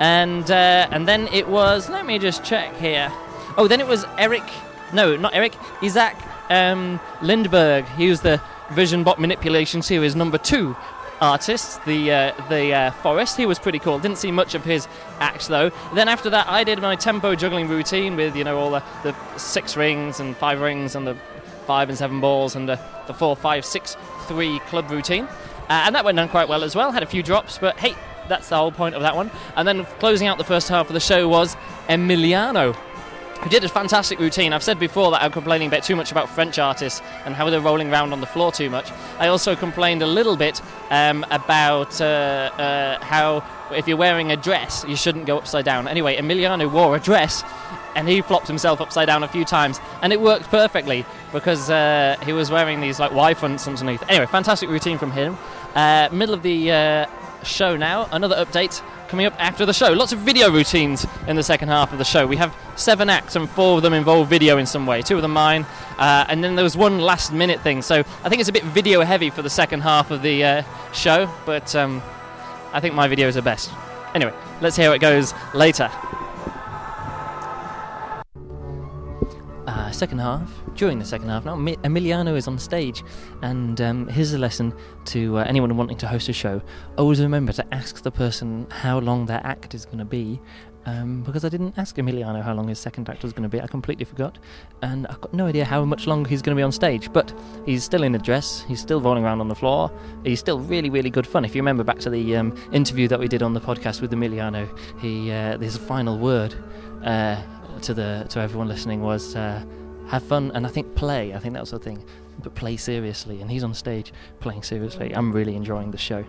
And, uh, and then it was, let me just check here. Oh, then it was Eric no, not Eric, Isaac um, Lindberg. He was the Vision Bot Manipulation Series number two artist, the uh, the uh, Forest. He was pretty cool. Didn't see much of his act though. Then after that, I did my tempo juggling routine with you know all the, the six rings and five rings and the five and seven balls and the, the four, five, six, three club routine, uh, and that went down quite well as well. Had a few drops, but hey, that's the whole point of that one. And then closing out the first half of the show was Emiliano. Who did a fantastic routine. I've said before that I'm complaining a bit too much about French artists and how they're rolling around on the floor too much. I also complained a little bit um, about uh, uh, how if you're wearing a dress, you shouldn't go upside down. Anyway, Emiliano wore a dress and he flopped himself upside down a few times, and it worked perfectly because uh, he was wearing these like Y fronts underneath. Anyway, fantastic routine from him. Uh, middle of the uh, show now. Another update coming up after the show. Lots of video routines in the second half of the show. We have seven acts, and four of them involve video in some way. Two of them mine, uh, and then there was one last minute thing. So I think it's a bit video heavy for the second half of the uh, show, but um, I think my videos are best. Anyway, let's hear how it goes later. uh, second half, during the second half now, Emiliano is on stage, and um, here's a lesson to uh, anyone wanting to host a show. Always remember to ask the person how long their act is going to be, um, because I didn't ask Emiliano how long his second act was going to be. I completely forgot, and I've got no idea how much longer he's going to be on stage. But he's still in a dress. He's still rolling around on the floor. He's still really, really good fun. If you remember back to the um, interview that we did on the podcast with Emiliano, he uh, his final word. Uh, to the to everyone listening was uh, have fun and I think play. I think that was the thing, but play seriously. And he's on stage playing seriously. I'm really enjoying the show.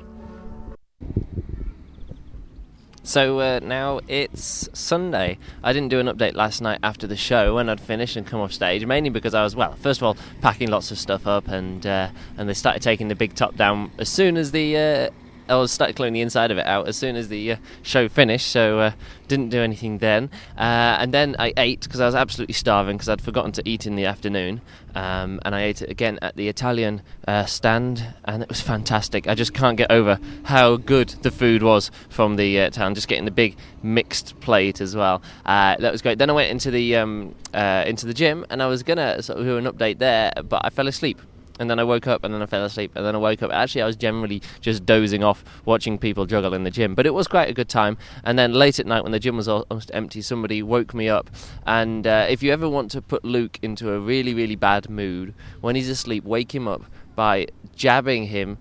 So uh, now it's Sunday. I didn't do an update last night after the show when I'd finished and come off stage, mainly because I was well. First of all, packing lots of stuff up, and uh, and they started taking the big top down as soon as the uh, I was started clearing the inside of it out as soon as the uh, show finished, so uh, didn't do anything then. Uh, and then I ate because I was absolutely starving because I'd forgotten to eat in the afternoon. Um, and I ate it again at the Italian uh, stand, and it was fantastic. I just can't get over how good the food was from the uh, town. Just getting the big mixed plate as well. Uh, that was great. Then I went into the um, into the gym, and I was gonna sort of do an update there, but I fell asleep and then I woke up and then I fell asleep and then I woke up. Actually, I was generally just dozing off watching people juggle in the gym, but it was quite a good time. And then late at night when the gym was almost empty, somebody woke me up. And uh, if you ever want to put Luke into a really, really bad mood, when he's asleep, wake him up by jabbing him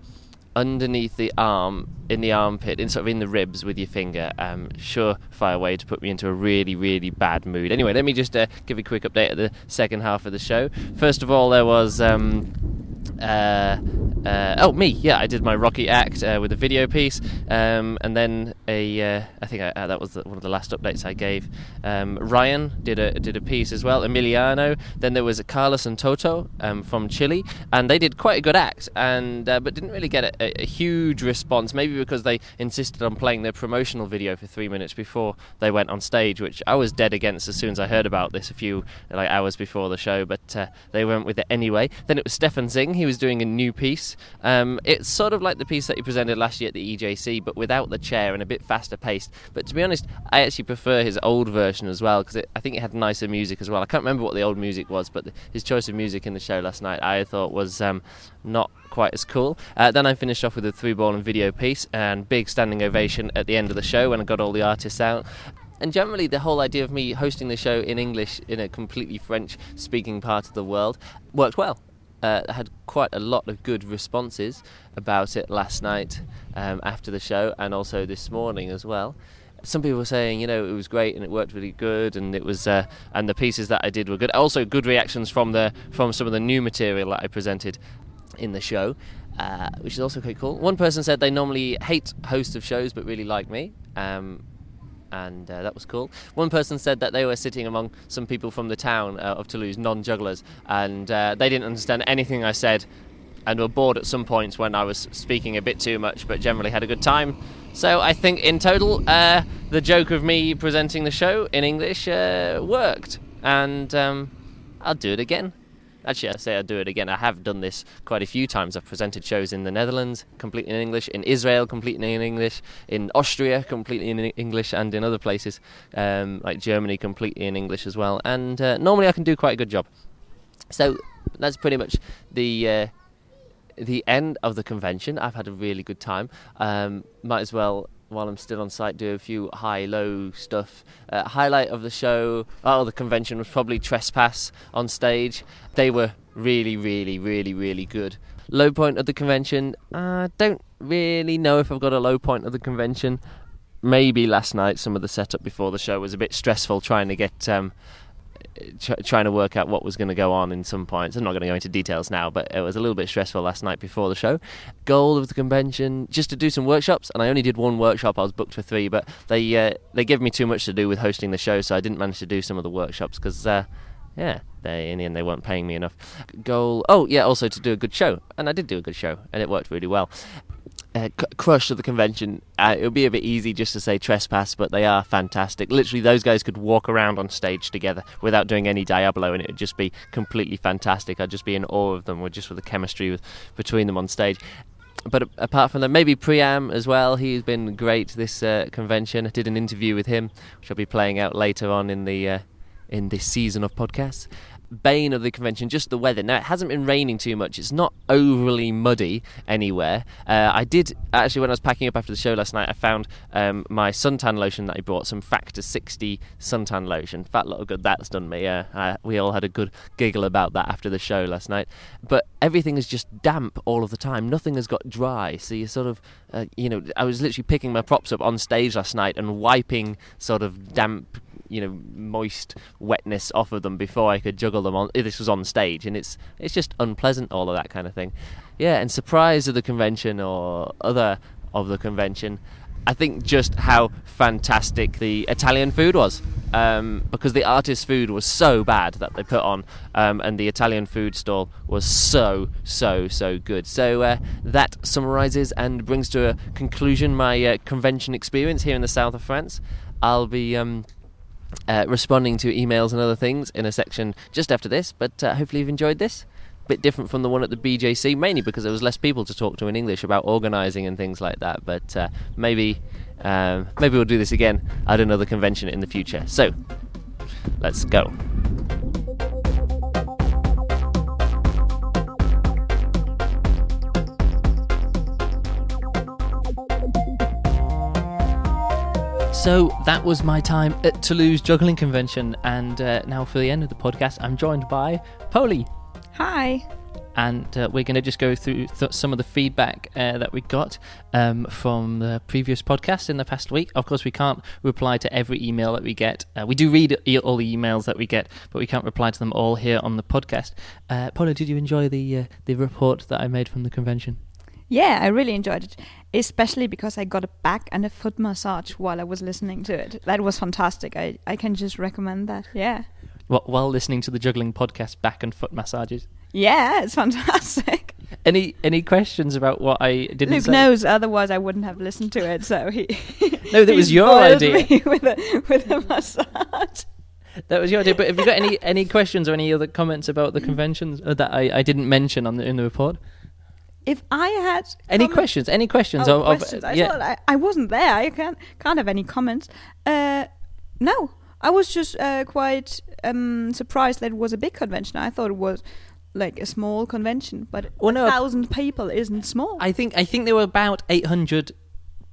underneath the arm in the armpit in sort of in the ribs with your finger um surefire way to put me into a really really bad mood. Anyway let me just uh, give a quick update of the second half of the show. First of all there was um uh, uh, oh me. Yeah I did my Rocky act uh, with a video piece. Um, and then a uh, I think I, uh, that was the, one of the last updates I gave. Um, Ryan did a did a piece as well Emiliano. Then there was Carlos and Toto um, from Chile. And they did quite a good act. And uh, but didn't really get a, a, huge response. Maybe because they insisted on playing their promotional video for three minutes before they went on stage which I was dead against as soon as I heard about this a few like hours before the show. But they went with it anyway. Then it was Stefan Sing. He was doing a new piece. Um, it's sort of like the piece that he presented last year at the EJC, but without the chair and a bit faster paced. But to be honest, I actually prefer his old version as well because I think it had nicer music as well. I can't remember what the old music was, but his choice of music in the show last night I thought was um, not quite as cool. Uh, then I finished off with a three ball and video piece and big standing ovation at the end of the show when I got all the artists out and generally the whole idea of me hosting the show in English in a completely French speaking part of the world worked well uh, had quite a lot of good responses about it last night um, after the show and also this morning as well. Some people were saying, you know, it was great and it worked really good, and it was, uh, and the pieces that I did were good. Also, good reactions from the from some of the new material that I presented in the show, uh, which is also quite cool. One person said they normally hate hosts of shows but really like me. Um, and uh, that was cool. One person said that they were sitting among some people from the town uh, of Toulouse, non jugglers, and uh, they didn't understand anything I said and were bored at some points when I was speaking a bit too much, but generally had a good time. So I think in total, uh, the joke of me presenting the show in English uh, worked, and um, I'll do it again. Actually, I say I'd do it again. I have done this quite a few times. I've presented shows in the Netherlands, completely in English, in Israel, completely in English, in Austria, completely in English, and in other places um, like Germany, completely in English as well. And uh, normally I can do quite a good job. So that's pretty much the. Uh, the end of the convention. I've had a really good time. Um, might as well while I'm still on site, do a few high low stuff. Uh, highlight of the show, oh, the convention was probably Trespass on stage. They were really, really, really, really good. Low point of the convention, I don't really know if I've got a low point of the convention. Maybe last night some of the setup before the show was a bit stressful trying to get um, tr- trying to work out what was going to go on in some points. I'm not going to go into details now, but it was a little bit stressful last night before the show. Goal of the convention just to do some workshops, and I only did one workshop. I was booked for three, but they uh, they gave me too much to do with hosting the show, so I didn't manage to do some of the workshops because. Uh, yeah, they in the end they weren't paying me enough. Goal. Oh yeah, also to do a good show, and I did do a good show, and it worked really well uh, crush of the convention. Uh, it would be a bit easy just to say trespass, but they are fantastic. Literally, those guys could walk around on stage together without doing any Diabolo, and it would just be completely fantastic. I'd just be in awe of them, with just with the chemistry with, between them on stage. But apart from that, maybe Priam as well. He's been great this uh, convention. I did an interview with him, which I'll be playing out later on in the uh, in this season of podcasts bane of the convention, just the weather. Now, it hasn't been raining too much. It's not overly muddy anywhere. Uh, I did, actually, when I was packing up after the show last night, I found um, my suntan lotion that I bought, some Factor 60 suntan lotion. Fat lot of good that's done me. Uh, I, we all had a good giggle about that after the show last night. But everything is just damp all of the time. Nothing has got dry. So you sort of, uh, you know, I was literally picking my props up on stage last night and wiping sort of damp you know moist wetness off of them before I could juggle them on. This was on stage, and it's it's just unpleasant, all of that kind of thing. Yeah, and surprise of the convention or other of the convention. I think just how fantastic the Italian food was. Um, because the artist's food was so bad that they put on, um, and the Italian food stall was so, so, so good. So uh, that summarizes and brings to a conclusion my uh, convention experience here in the south of France. I'll be um, uh, responding to emails and other things in a section just after this. But uh, hopefully you've enjoyed this. A Bit different from the one at the BJC, mainly because there was less people to talk to in English about organising and things like that. But uh, maybe um, maybe we'll do this again at another convention in the future. So let's go. So that was my time at Toulouse Juggling Convention, and uh, now for the end of the podcast, I'm joined by Pola. Hi. And uh, we're going to just go through th- some of the feedback uh, that we got um, from the previous podcast in the past week. Of course, we can't reply to every email that we get. Uh, we do read e- all the emails that we get, but we can't reply to them all here on the podcast. Uh, Pola, did you enjoy the uh, the report that I made from the convention? Yeah, I really enjoyed it, especially because I got a back and a foot massage while I was listening to it. That was fantastic. I, I can just recommend that. Yeah. Well, while listening to the juggling podcast, back and foot massages. Yeah, it's <laughs> fantastic. Any any questions about what I didn't Luke say? knows, otherwise I wouldn't have listened to it. So he No, that <laughs> was your idea. <laughs> with a with a massage. That was your idea. But have you got any any questions or any other comments about the conventions uh, that I, I didn't mention on the in the report? If I had Any questions? Any questions? Oh, of, of- questions. I yeah. thought I, I wasn't there. I can't can't have any comments. Uh, no, I was just uh, quite um, surprised that it was a big convention. I thought it was like a small convention, but Well, no, a thousand people isn't small. I think I think there were about eight hundred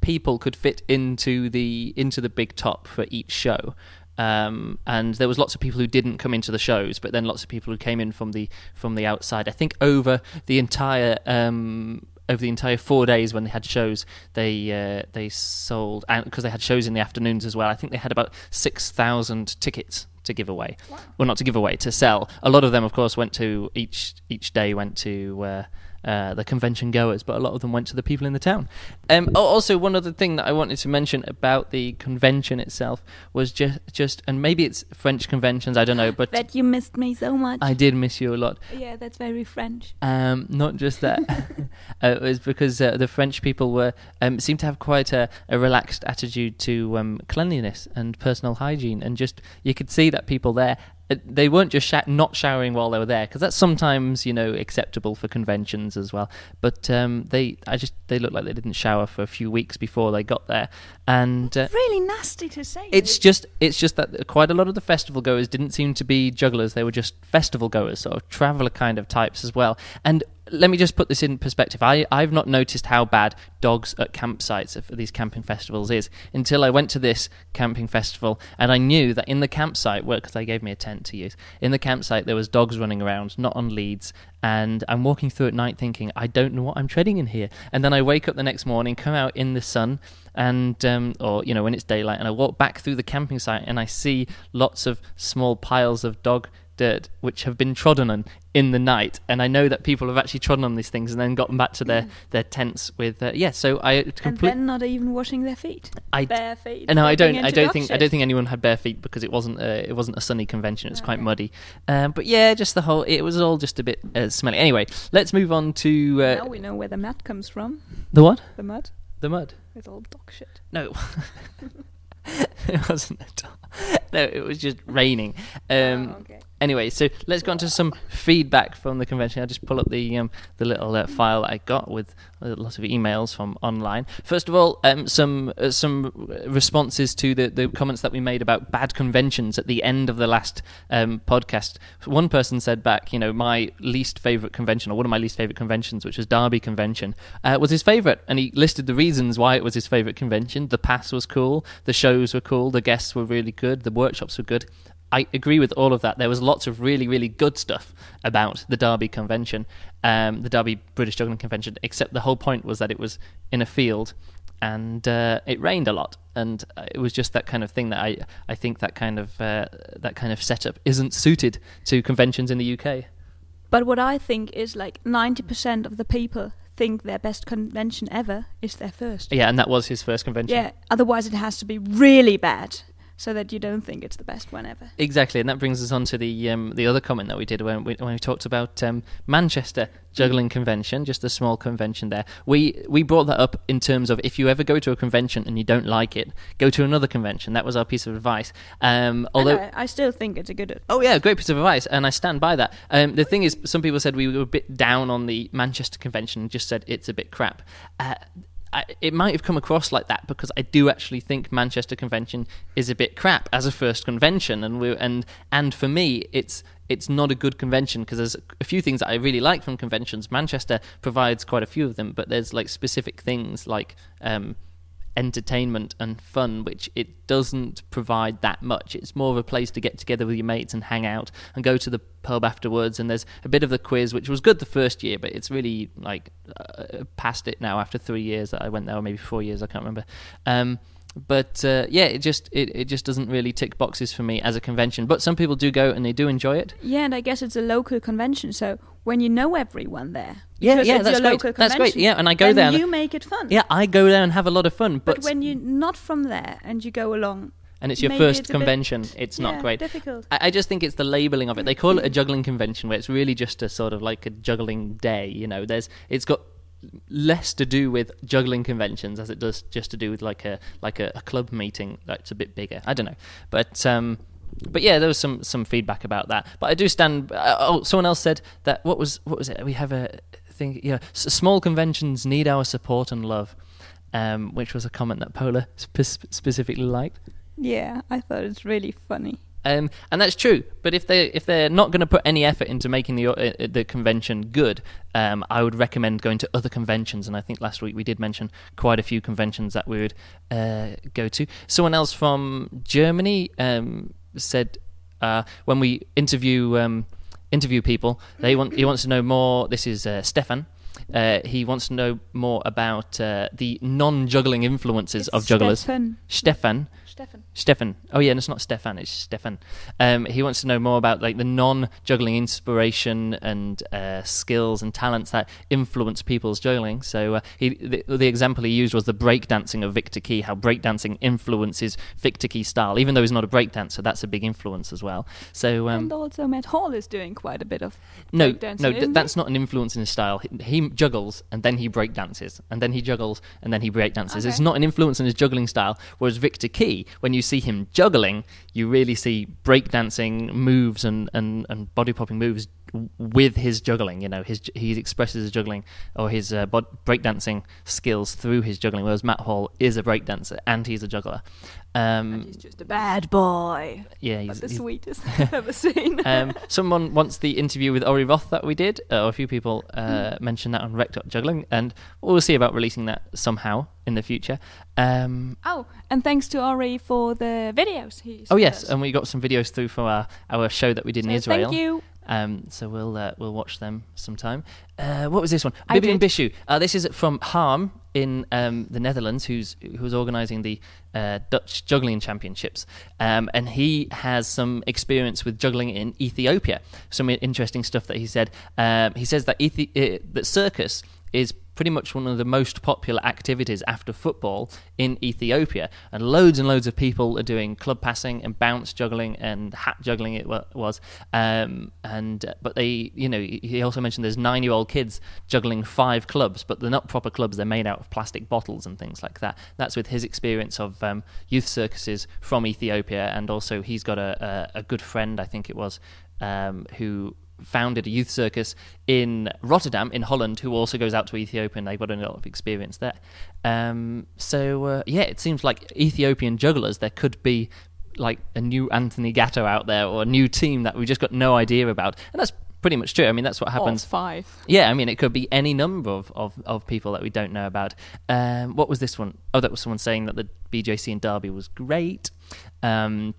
people could fit into the into the big top for each show. Um, and there was lots of people who didn't come into the shows, but then lots of people who came in from the from the outside. I think over the entire um, over the entire four days when they had shows, they uh, they sold and because they had shows in the afternoons as well. I think they had about six thousand tickets to give away. Well, not to give away, to sell. A lot of them, of course, went to each each day went to. Uh, uh, the convention goers, but a lot of them went to the people in the town. Um, also, one other thing that I wanted to mention about the convention itself was just, just, and maybe it's French conventions, I don't know, but that you missed me so much. I did miss you a lot. yeah, that's very French. Um, not just that, <laughs> <laughs> uh, it was because uh, the French people were um, seemed to have quite a, a relaxed attitude to um, cleanliness and personal hygiene, and just you could see that people there. Uh, They weren't just sha- not showering while they were there because that's sometimes you know acceptable for conventions as well. But um, they, I just they looked like they didn't shower for a few weeks before they got there, and uh, Really nasty to say. it's just it's just that quite a lot of the festival goers didn't seem to be jugglers; they were just festival goers, sort of traveller kind of types as well. And let me just put this in perspective. I, I've not noticed how bad dogs at campsites for these camping festivals is until I went to this camping festival and I knew that in the campsite, because they gave me a tent to use, in the campsite there was dogs running around, not on leads, and I'm walking through at night thinking, I don't know what I'm treading in here. And then I wake up the next morning, come out in the sun, and um, or you know when it's daylight, and I walk back through the camping site and I see lots of small piles of dog dirt which have been trodden on in the night and i know that people have actually trodden on these things and then gotten back to their, their tents with uh, yeah so i completely. and then not even washing their feet. I- bare feet. and no, I don't. I don't think. I don't think anyone had bare feet because it wasn't. A, it wasn't a sunny convention. It's was quite muddy. Um, but yeah, just the whole. It was all just a bit uh, smelly. Anyway, let's move on to uh, now we know where the mud comes from. the what? The mud. The mud. It's all dog shit. No, <laughs> it wasn't at all. No, it was just raining. <laughs> Um, Oh, okay. Anyway, so let's go on to some feedback from the convention. I'll just pull up the um, the little uh, file I got with a lot of emails from online. First of all, um, some uh, some responses to the, the comments that we made about bad conventions at the end of the last um, podcast. One person said back, you know, my least favorite convention, or one of my least favorite conventions, which was Derby Convention, uh, was his favorite, and he listed the reasons why it was his favorite convention. The pass was cool, the shows were cool, the guests were really good, the workshops were good. I agree with all of that. There was lots of really, really good stuff about the Derby convention, um, the Derby British Juggling Convention, except the whole point was that it was in a field and uh, it rained a lot. And uh, it was just that kind of thing that I, I think that kind of uh, that kind of setup isn't suited to conventions in the UK. But what I think is like 90% of the people think their best convention ever is their first. Yeah, and that was his first convention. Yeah, otherwise it has to be really bad so that you don't think it's the best one ever. Exactly, and that brings us on to the um, the other comment that we did when we, when we talked about um, Manchester Juggling Convention, just a small convention there. We we brought that up in terms of if you ever go to a convention and you don't like it, go to another convention. That was our piece of advice. Um, although. I, I still think it's a good. Oh yeah, great piece of advice, and I stand by that. Um, the thing is, some people said we were a bit down on the Manchester convention, and just said it's a bit crap. Uh, I, it might have come across like that because I do actually think Manchester Convention is a bit crap as a first convention, and we and and for me, it's it's not a good convention because there's a few things that I really like from conventions. Manchester provides quite a few of them, but there's like specific things like um, entertainment and fun, which it doesn't provide that much. It's more of a place to get together with your mates and hang out and go to the pub afterwards. And there's a bit of the quiz, which was good the first year, but it's really like uh, past it now after three years that I went there, or maybe four years, I can't remember. Um, but uh, yeah, it just it, it just doesn't really tick boxes for me as a convention. But some people do go and they do enjoy it. Yeah, and I guess it's a local convention, so when you know everyone there, Yeah, yeah, it's that's great. local That's great. Yeah, and I go there and- you make it fun. Yeah, I go there and have a lot of fun, but, but when you're not from there and you go along, and it's your maybe first it's a bit- convention, it's not yeah, great. Difficult. I, I just think it's the labeling of it. They call it a <laughs> juggling convention, where it's really just a sort of like a juggling day. You know, there's it's got less to do with juggling conventions as it does just to do with like a like a, a club meeting that's a bit bigger. I don't know, but um, but yeah, there was some some feedback about that. But I do stand. Uh, oh, someone else said that what was what was it? We have a thing. Yeah, small conventions need our support and love. Um, which was a comment that Pola spe- specifically liked. Yeah, I thought it's really funny. Um, and that's true. But if they if they're not going to put any effort into making the uh, the convention good, um, I would recommend going to other conventions. And I think last week we did mention quite a few conventions that we would uh, go to. Someone else from Germany um, said uh, when we interview um, interview people, they want he wants to know more. This is uh, Stefan. Uh, he wants to know more about uh, the non-juggling influences of jugglers. Stefan. Stefan. Stefan. Stefan. Oh yeah, and it's not Stefan. It's Stefan. Um, he wants to know more about like the non-juggling inspiration and uh, skills and talents that influence people's juggling. So uh, he, the, the example he used was the breakdancing of Viktor Kee. How breakdancing influences Viktor Kee style, even though he's not a breakdancer. That's a big influence as well. So um, and also Matt Hall is doing quite a bit of no, breakdancing, no, isn't that's not an influence in his style. He, he juggles and then he breakdances, and then he juggles and then he breakdances. It's not an influence in his juggling style. Whereas Viktor Kee, when you see him juggling, you really see breakdancing moves and, and, and body popping moves with his juggling. You know, his he expresses his juggling or his uh, bod- breakdancing skills through his juggling. Whereas Matt Hall is a breakdancer and he's a juggler. Um, He's just a bad boy. yeah, he's, the he's sweetest I've ever <laughs> seen. um, someone wants the interview with Ori Roth that we did, uh, or a few people uh, mentioned that on Rec Juggling, and we'll see about releasing that somehow in the future. Um, oh, and thanks to Ori for the videos. He oh yes, us. and we got some videos through for our, our show that we did in Israel. Thank you. Um, so we'll uh, we'll watch them sometime. Uh, what was this one? I did. Bishu. Uh, this is from Harm in um, the Netherlands, who's who's organising the uh, Dutch juggling championships, um, and he has some experience with juggling in Ethiopia. Some interesting stuff that he said. Um, he says that Ethi- uh, that circus is pretty much one of the most popular activities after football in Ethiopia, and loads and loads of people are doing club passing and bounce juggling and hat juggling. It was, um, and uh, but they, you know, he also mentioned there's nine-year-old kids juggling five clubs, but they're not proper clubs. They're made out of plastic bottles and things like that. That's with his experience of um, youth circuses from Ethiopia, and also he's got a, a, a good friend, I think it was, um, who founded a youth circus in Rotterdam in Holland who also goes out to Ethiopia and they've got a lot of experience there. Um, so uh, yeah, it seems like Ethiopian jugglers there could be like a new Anthony Gatto out there or a new team that we've just got no idea about. And that's pretty much true. I mean that's what happens. Or five. Yeah, I mean, it could be any number of, of, of people that we don't know about. Um, what was this one? Oh, that was someone saying that the BJC in Derby was great. Um,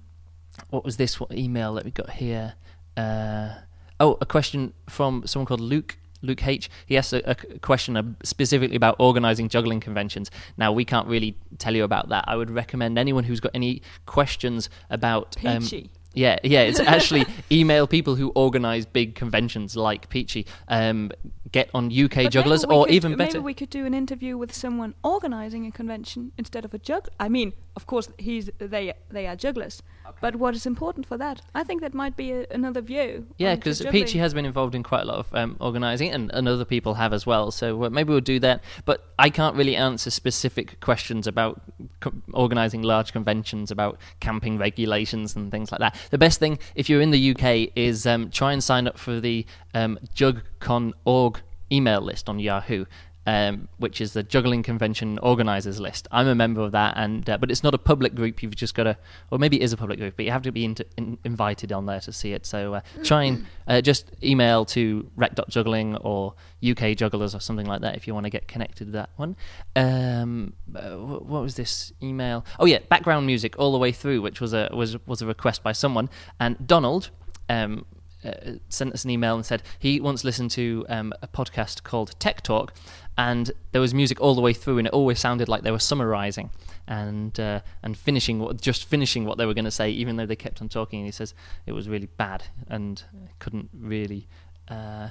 what was this email that we got here? Uh, oh, a question from someone called Luke. Luke H. He asked a, a question specifically about organising juggling conventions. Now we can't really tell you about that. I would recommend anyone who's got any questions about um, Peachy. yeah, yeah. It's actually <laughs> email people who organise big conventions like Peachy. Um, get on UK But jugglers, or could- even better. Maybe we could do an interview with someone organizing a convention instead of a jug. I mean, of course, he's they they are jugglers. But what is important for that? I think that might be a, another view. Yeah, because. Peachy has been involved in quite a lot of um, organising, and, and other people have as well. So uh, maybe we'll do that. But I can't really answer specific questions about co- organising large conventions, about camping regulations and things like that. The best thing, if you're in the UK, is um, try and sign up for the um, JugCon.org email list on Yahoo. Um, which is the juggling convention organisers list. I'm a member of that, and uh, but it's not a public group. You've just got to, or maybe it is a public group, but you have to be into, in, invited on there to see it. So uh, try and uh, just email to rec.juggling or UK jugglers or something like that if you want to get connected to that one. Um, uh, what was this email? Oh yeah, background music all the way through, which was a was was a request by someone, and Donald. Um, uh, sent us an email and said he once listened to um, a podcast called Tech Talk, and there was music all the way through, and it always sounded like they were summarizing and uh, and finishing what just finishing what they were going to say, even though they kept on talking. And he says it was really bad and couldn't really uh,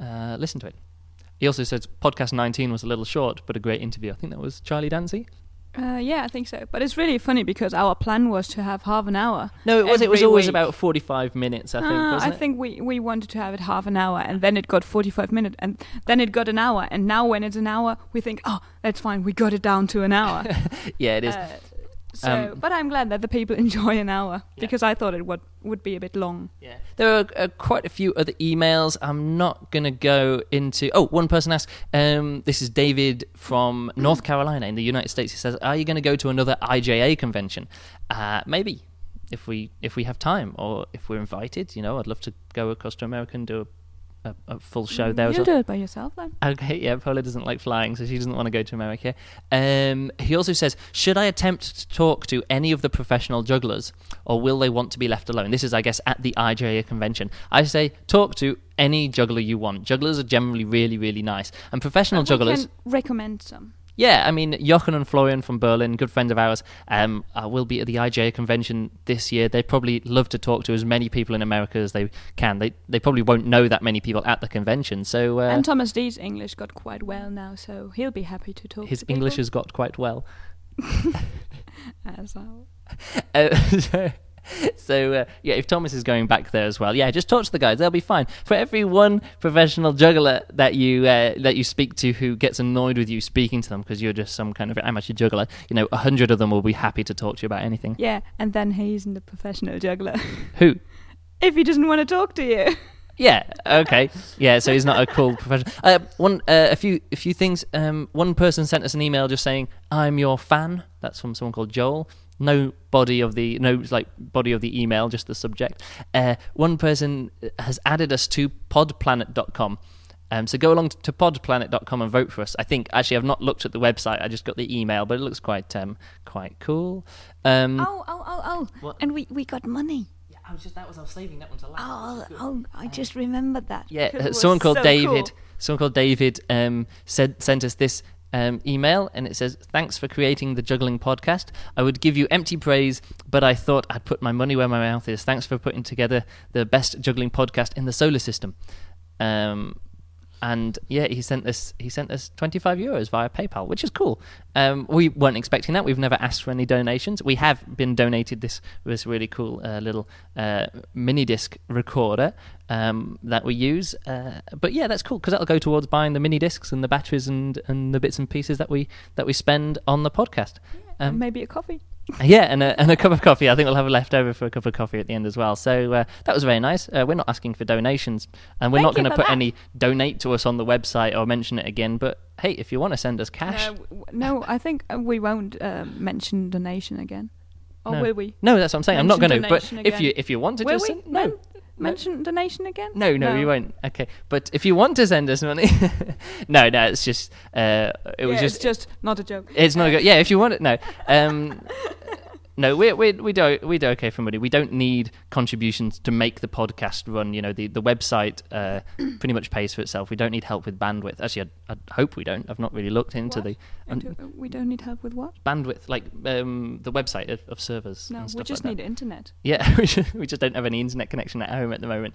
uh, listen to it. He also says podcast 19 was a little short, but a great interview. I think that was Charlie Dancey. Uh, yeah, I think so. But it's really funny because our plan was to have half an hour. No, it was. It was always week. about 45 minutes. I think. Wasn't I it? think we, we wanted to have it half an hour, and then it got 45 minutes, and then it got an hour. And now, when it's an hour, we think, oh, that's fine, we got it down to an hour. <laughs> yeah, it is. Uh, so, Um, but I'm glad that the people <laughs> enjoy an hour Yeah. because I thought it would would be a bit long. Yeah. There are uh, quite a few other emails. I'm not going to go into. Oh, one person asked. Um, this is David from <clears throat> North Carolina in the United States. He says, "Are you going to go to another IJA convention? Uh, maybe, if we if we have time or if we're invited. You know, I'd love to go across to America and do a, a, a full show there. as You'll well. do it by yourself then. Okay, yeah, Pola doesn't like flying, so she doesn't want to go to America. Um, he also says, should I attempt to talk to any of the professional jugglers, or will they want to be left alone? This is, I guess, at the IJA convention. I say, talk to any juggler you want. Jugglers are generally really, really nice, and professional And jugglers. Recommend some. Yeah, I mean, Jochen and Florian from Berlin, good friends of ours, um, uh, will be at the IJA convention this year. They probably love to talk to as many people in America as they can. They they probably won't know that many people at the convention, so uh, and Thomas D's English got quite well now, so he'll be happy to talk. his to people. English has got quite well. <laughs> As well. <laughs> Uh, <laughs> so, <laughs> so uh, yeah, if Thomas is going back there as well, yeah, just talk to the guys; they'll be fine. For every one professional juggler that you uh, that you speak to who gets annoyed with you speaking to them because you're just some kind of amateur juggler, you know, a hundred of them will be happy to talk to you about anything. Yeah, and then he isn't a professional juggler <laughs> Who? <laughs> if he doesn't want to talk to you. Yeah. Okay. Yeah. So he's not a cool professional. Uh, one. Uh, a few. A few things. Um, one person sent us an email just saying, "I'm your fan." That's from someone called Joel. No body of the no like body of the email, just the subject. Uh, one person has added us to podplanet.com. Um, so go along to podplanet.com and vote for us. I think actually I've not looked at the website. I just got the email, but it looks quite um, quite cool. Um, Oh, oh, oh, oh. What? And we, we got money. yeah, I was just that was I was saving that one to last. Oh, oh, I just remembered that. Yeah, <laughs> uh, someone called so David. cool. Someone called David um, said sent us this um, email, and it says, "Thanks for creating the juggling podcast. I would give you empty praise, but I thought I'd put my money where my mouth is. Thanks for putting together the best juggling podcast in the solar system." Um, and yeah, he sent us he sent us 25 euros via PayPal, which is cool. Um, we weren't expecting that. We've never asked for any donations. We have been donated this this really cool uh, little uh, mini disc recorder um, that we use. Uh, but yeah, that's cool because that'll go towards buying the mini discs and the batteries and, and the bits and pieces that we that we spend on the podcast. Um, Maybe a coffee. Yeah, and a, and a cup of coffee. I think we'll have a leftover for a cup of coffee at the end as well. So uh, that was very nice. Uh, we're not asking for donations, and we're Thank not going to put that. any donate to us on the website or mention it again. But hey, if you want to send us cash, No, w- no, I think uh, we won't uh, mention donation again. Or No. will we? no, that's what I'm saying. I'm not going to. But donation if you if you want to Will just we? send, no. Men- mention donation again? No, no, we won't. Okay, but if you want to send us money, <laughs> no, no, it's just uh, it was yeah, just it's just not a joke. It's not a good. Yeah, if you want it, no. <laughs> Um, no, we we we do we do okay for money. We don't need contributions to make the podcast run. You know, the the website uh, <clears throat> pretty much pays for itself. We don't need help with bandwidth. Actually, I, I hope we don't. I've not really looked into What? the um, we don't need help with what? bandwidth, like um, the website of, of servers. No, we just like need internet. yeah, <laughs> we just, we just don't have any internet connection at home at the moment.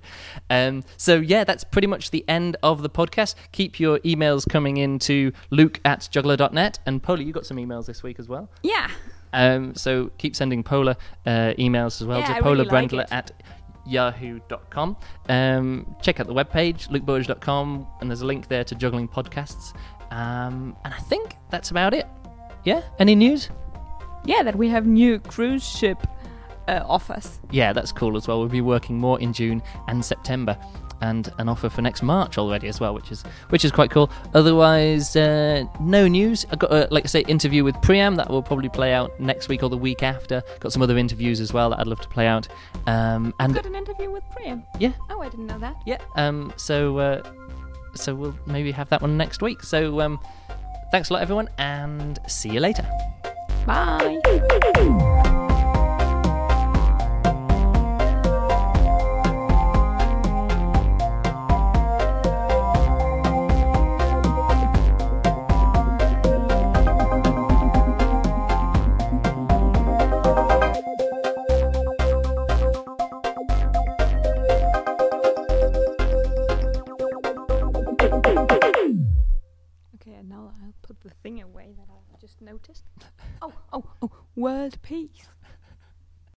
Um, so, yeah, that's pretty much the end of the podcast. Keep your emails coming in to luke at juggler.net. And Pola, you got some emails this week as well. Yeah. Um, so keep sending Pola uh, emails as well Yeah, to I really like at yahoo.com. Um, check out the webpage, lukeburrage.com, and there's a link there to juggling podcasts. Um, and I think that's about it. Yeah? Any news? Yeah, that we have new cruise ship uh, offers. Yeah, that's cool as well. We'll be working more in June and September, and an offer for next March already as well, which is which is quite cool. Otherwise, uh, no news. I got a, like I say, interview with Priam that will probably play out next week or the week after. Got some other interviews as well that I'd love to play out. Um, and Got an interview with Priam. yeah, Oh, I didn't know that. yeah. Um, so uh, so we'll maybe have that one next week. So um, thanks a lot, everyone, and see you later. Bye. The thing away that I've just noticed. <laughs> Oh, oh, oh, world peace.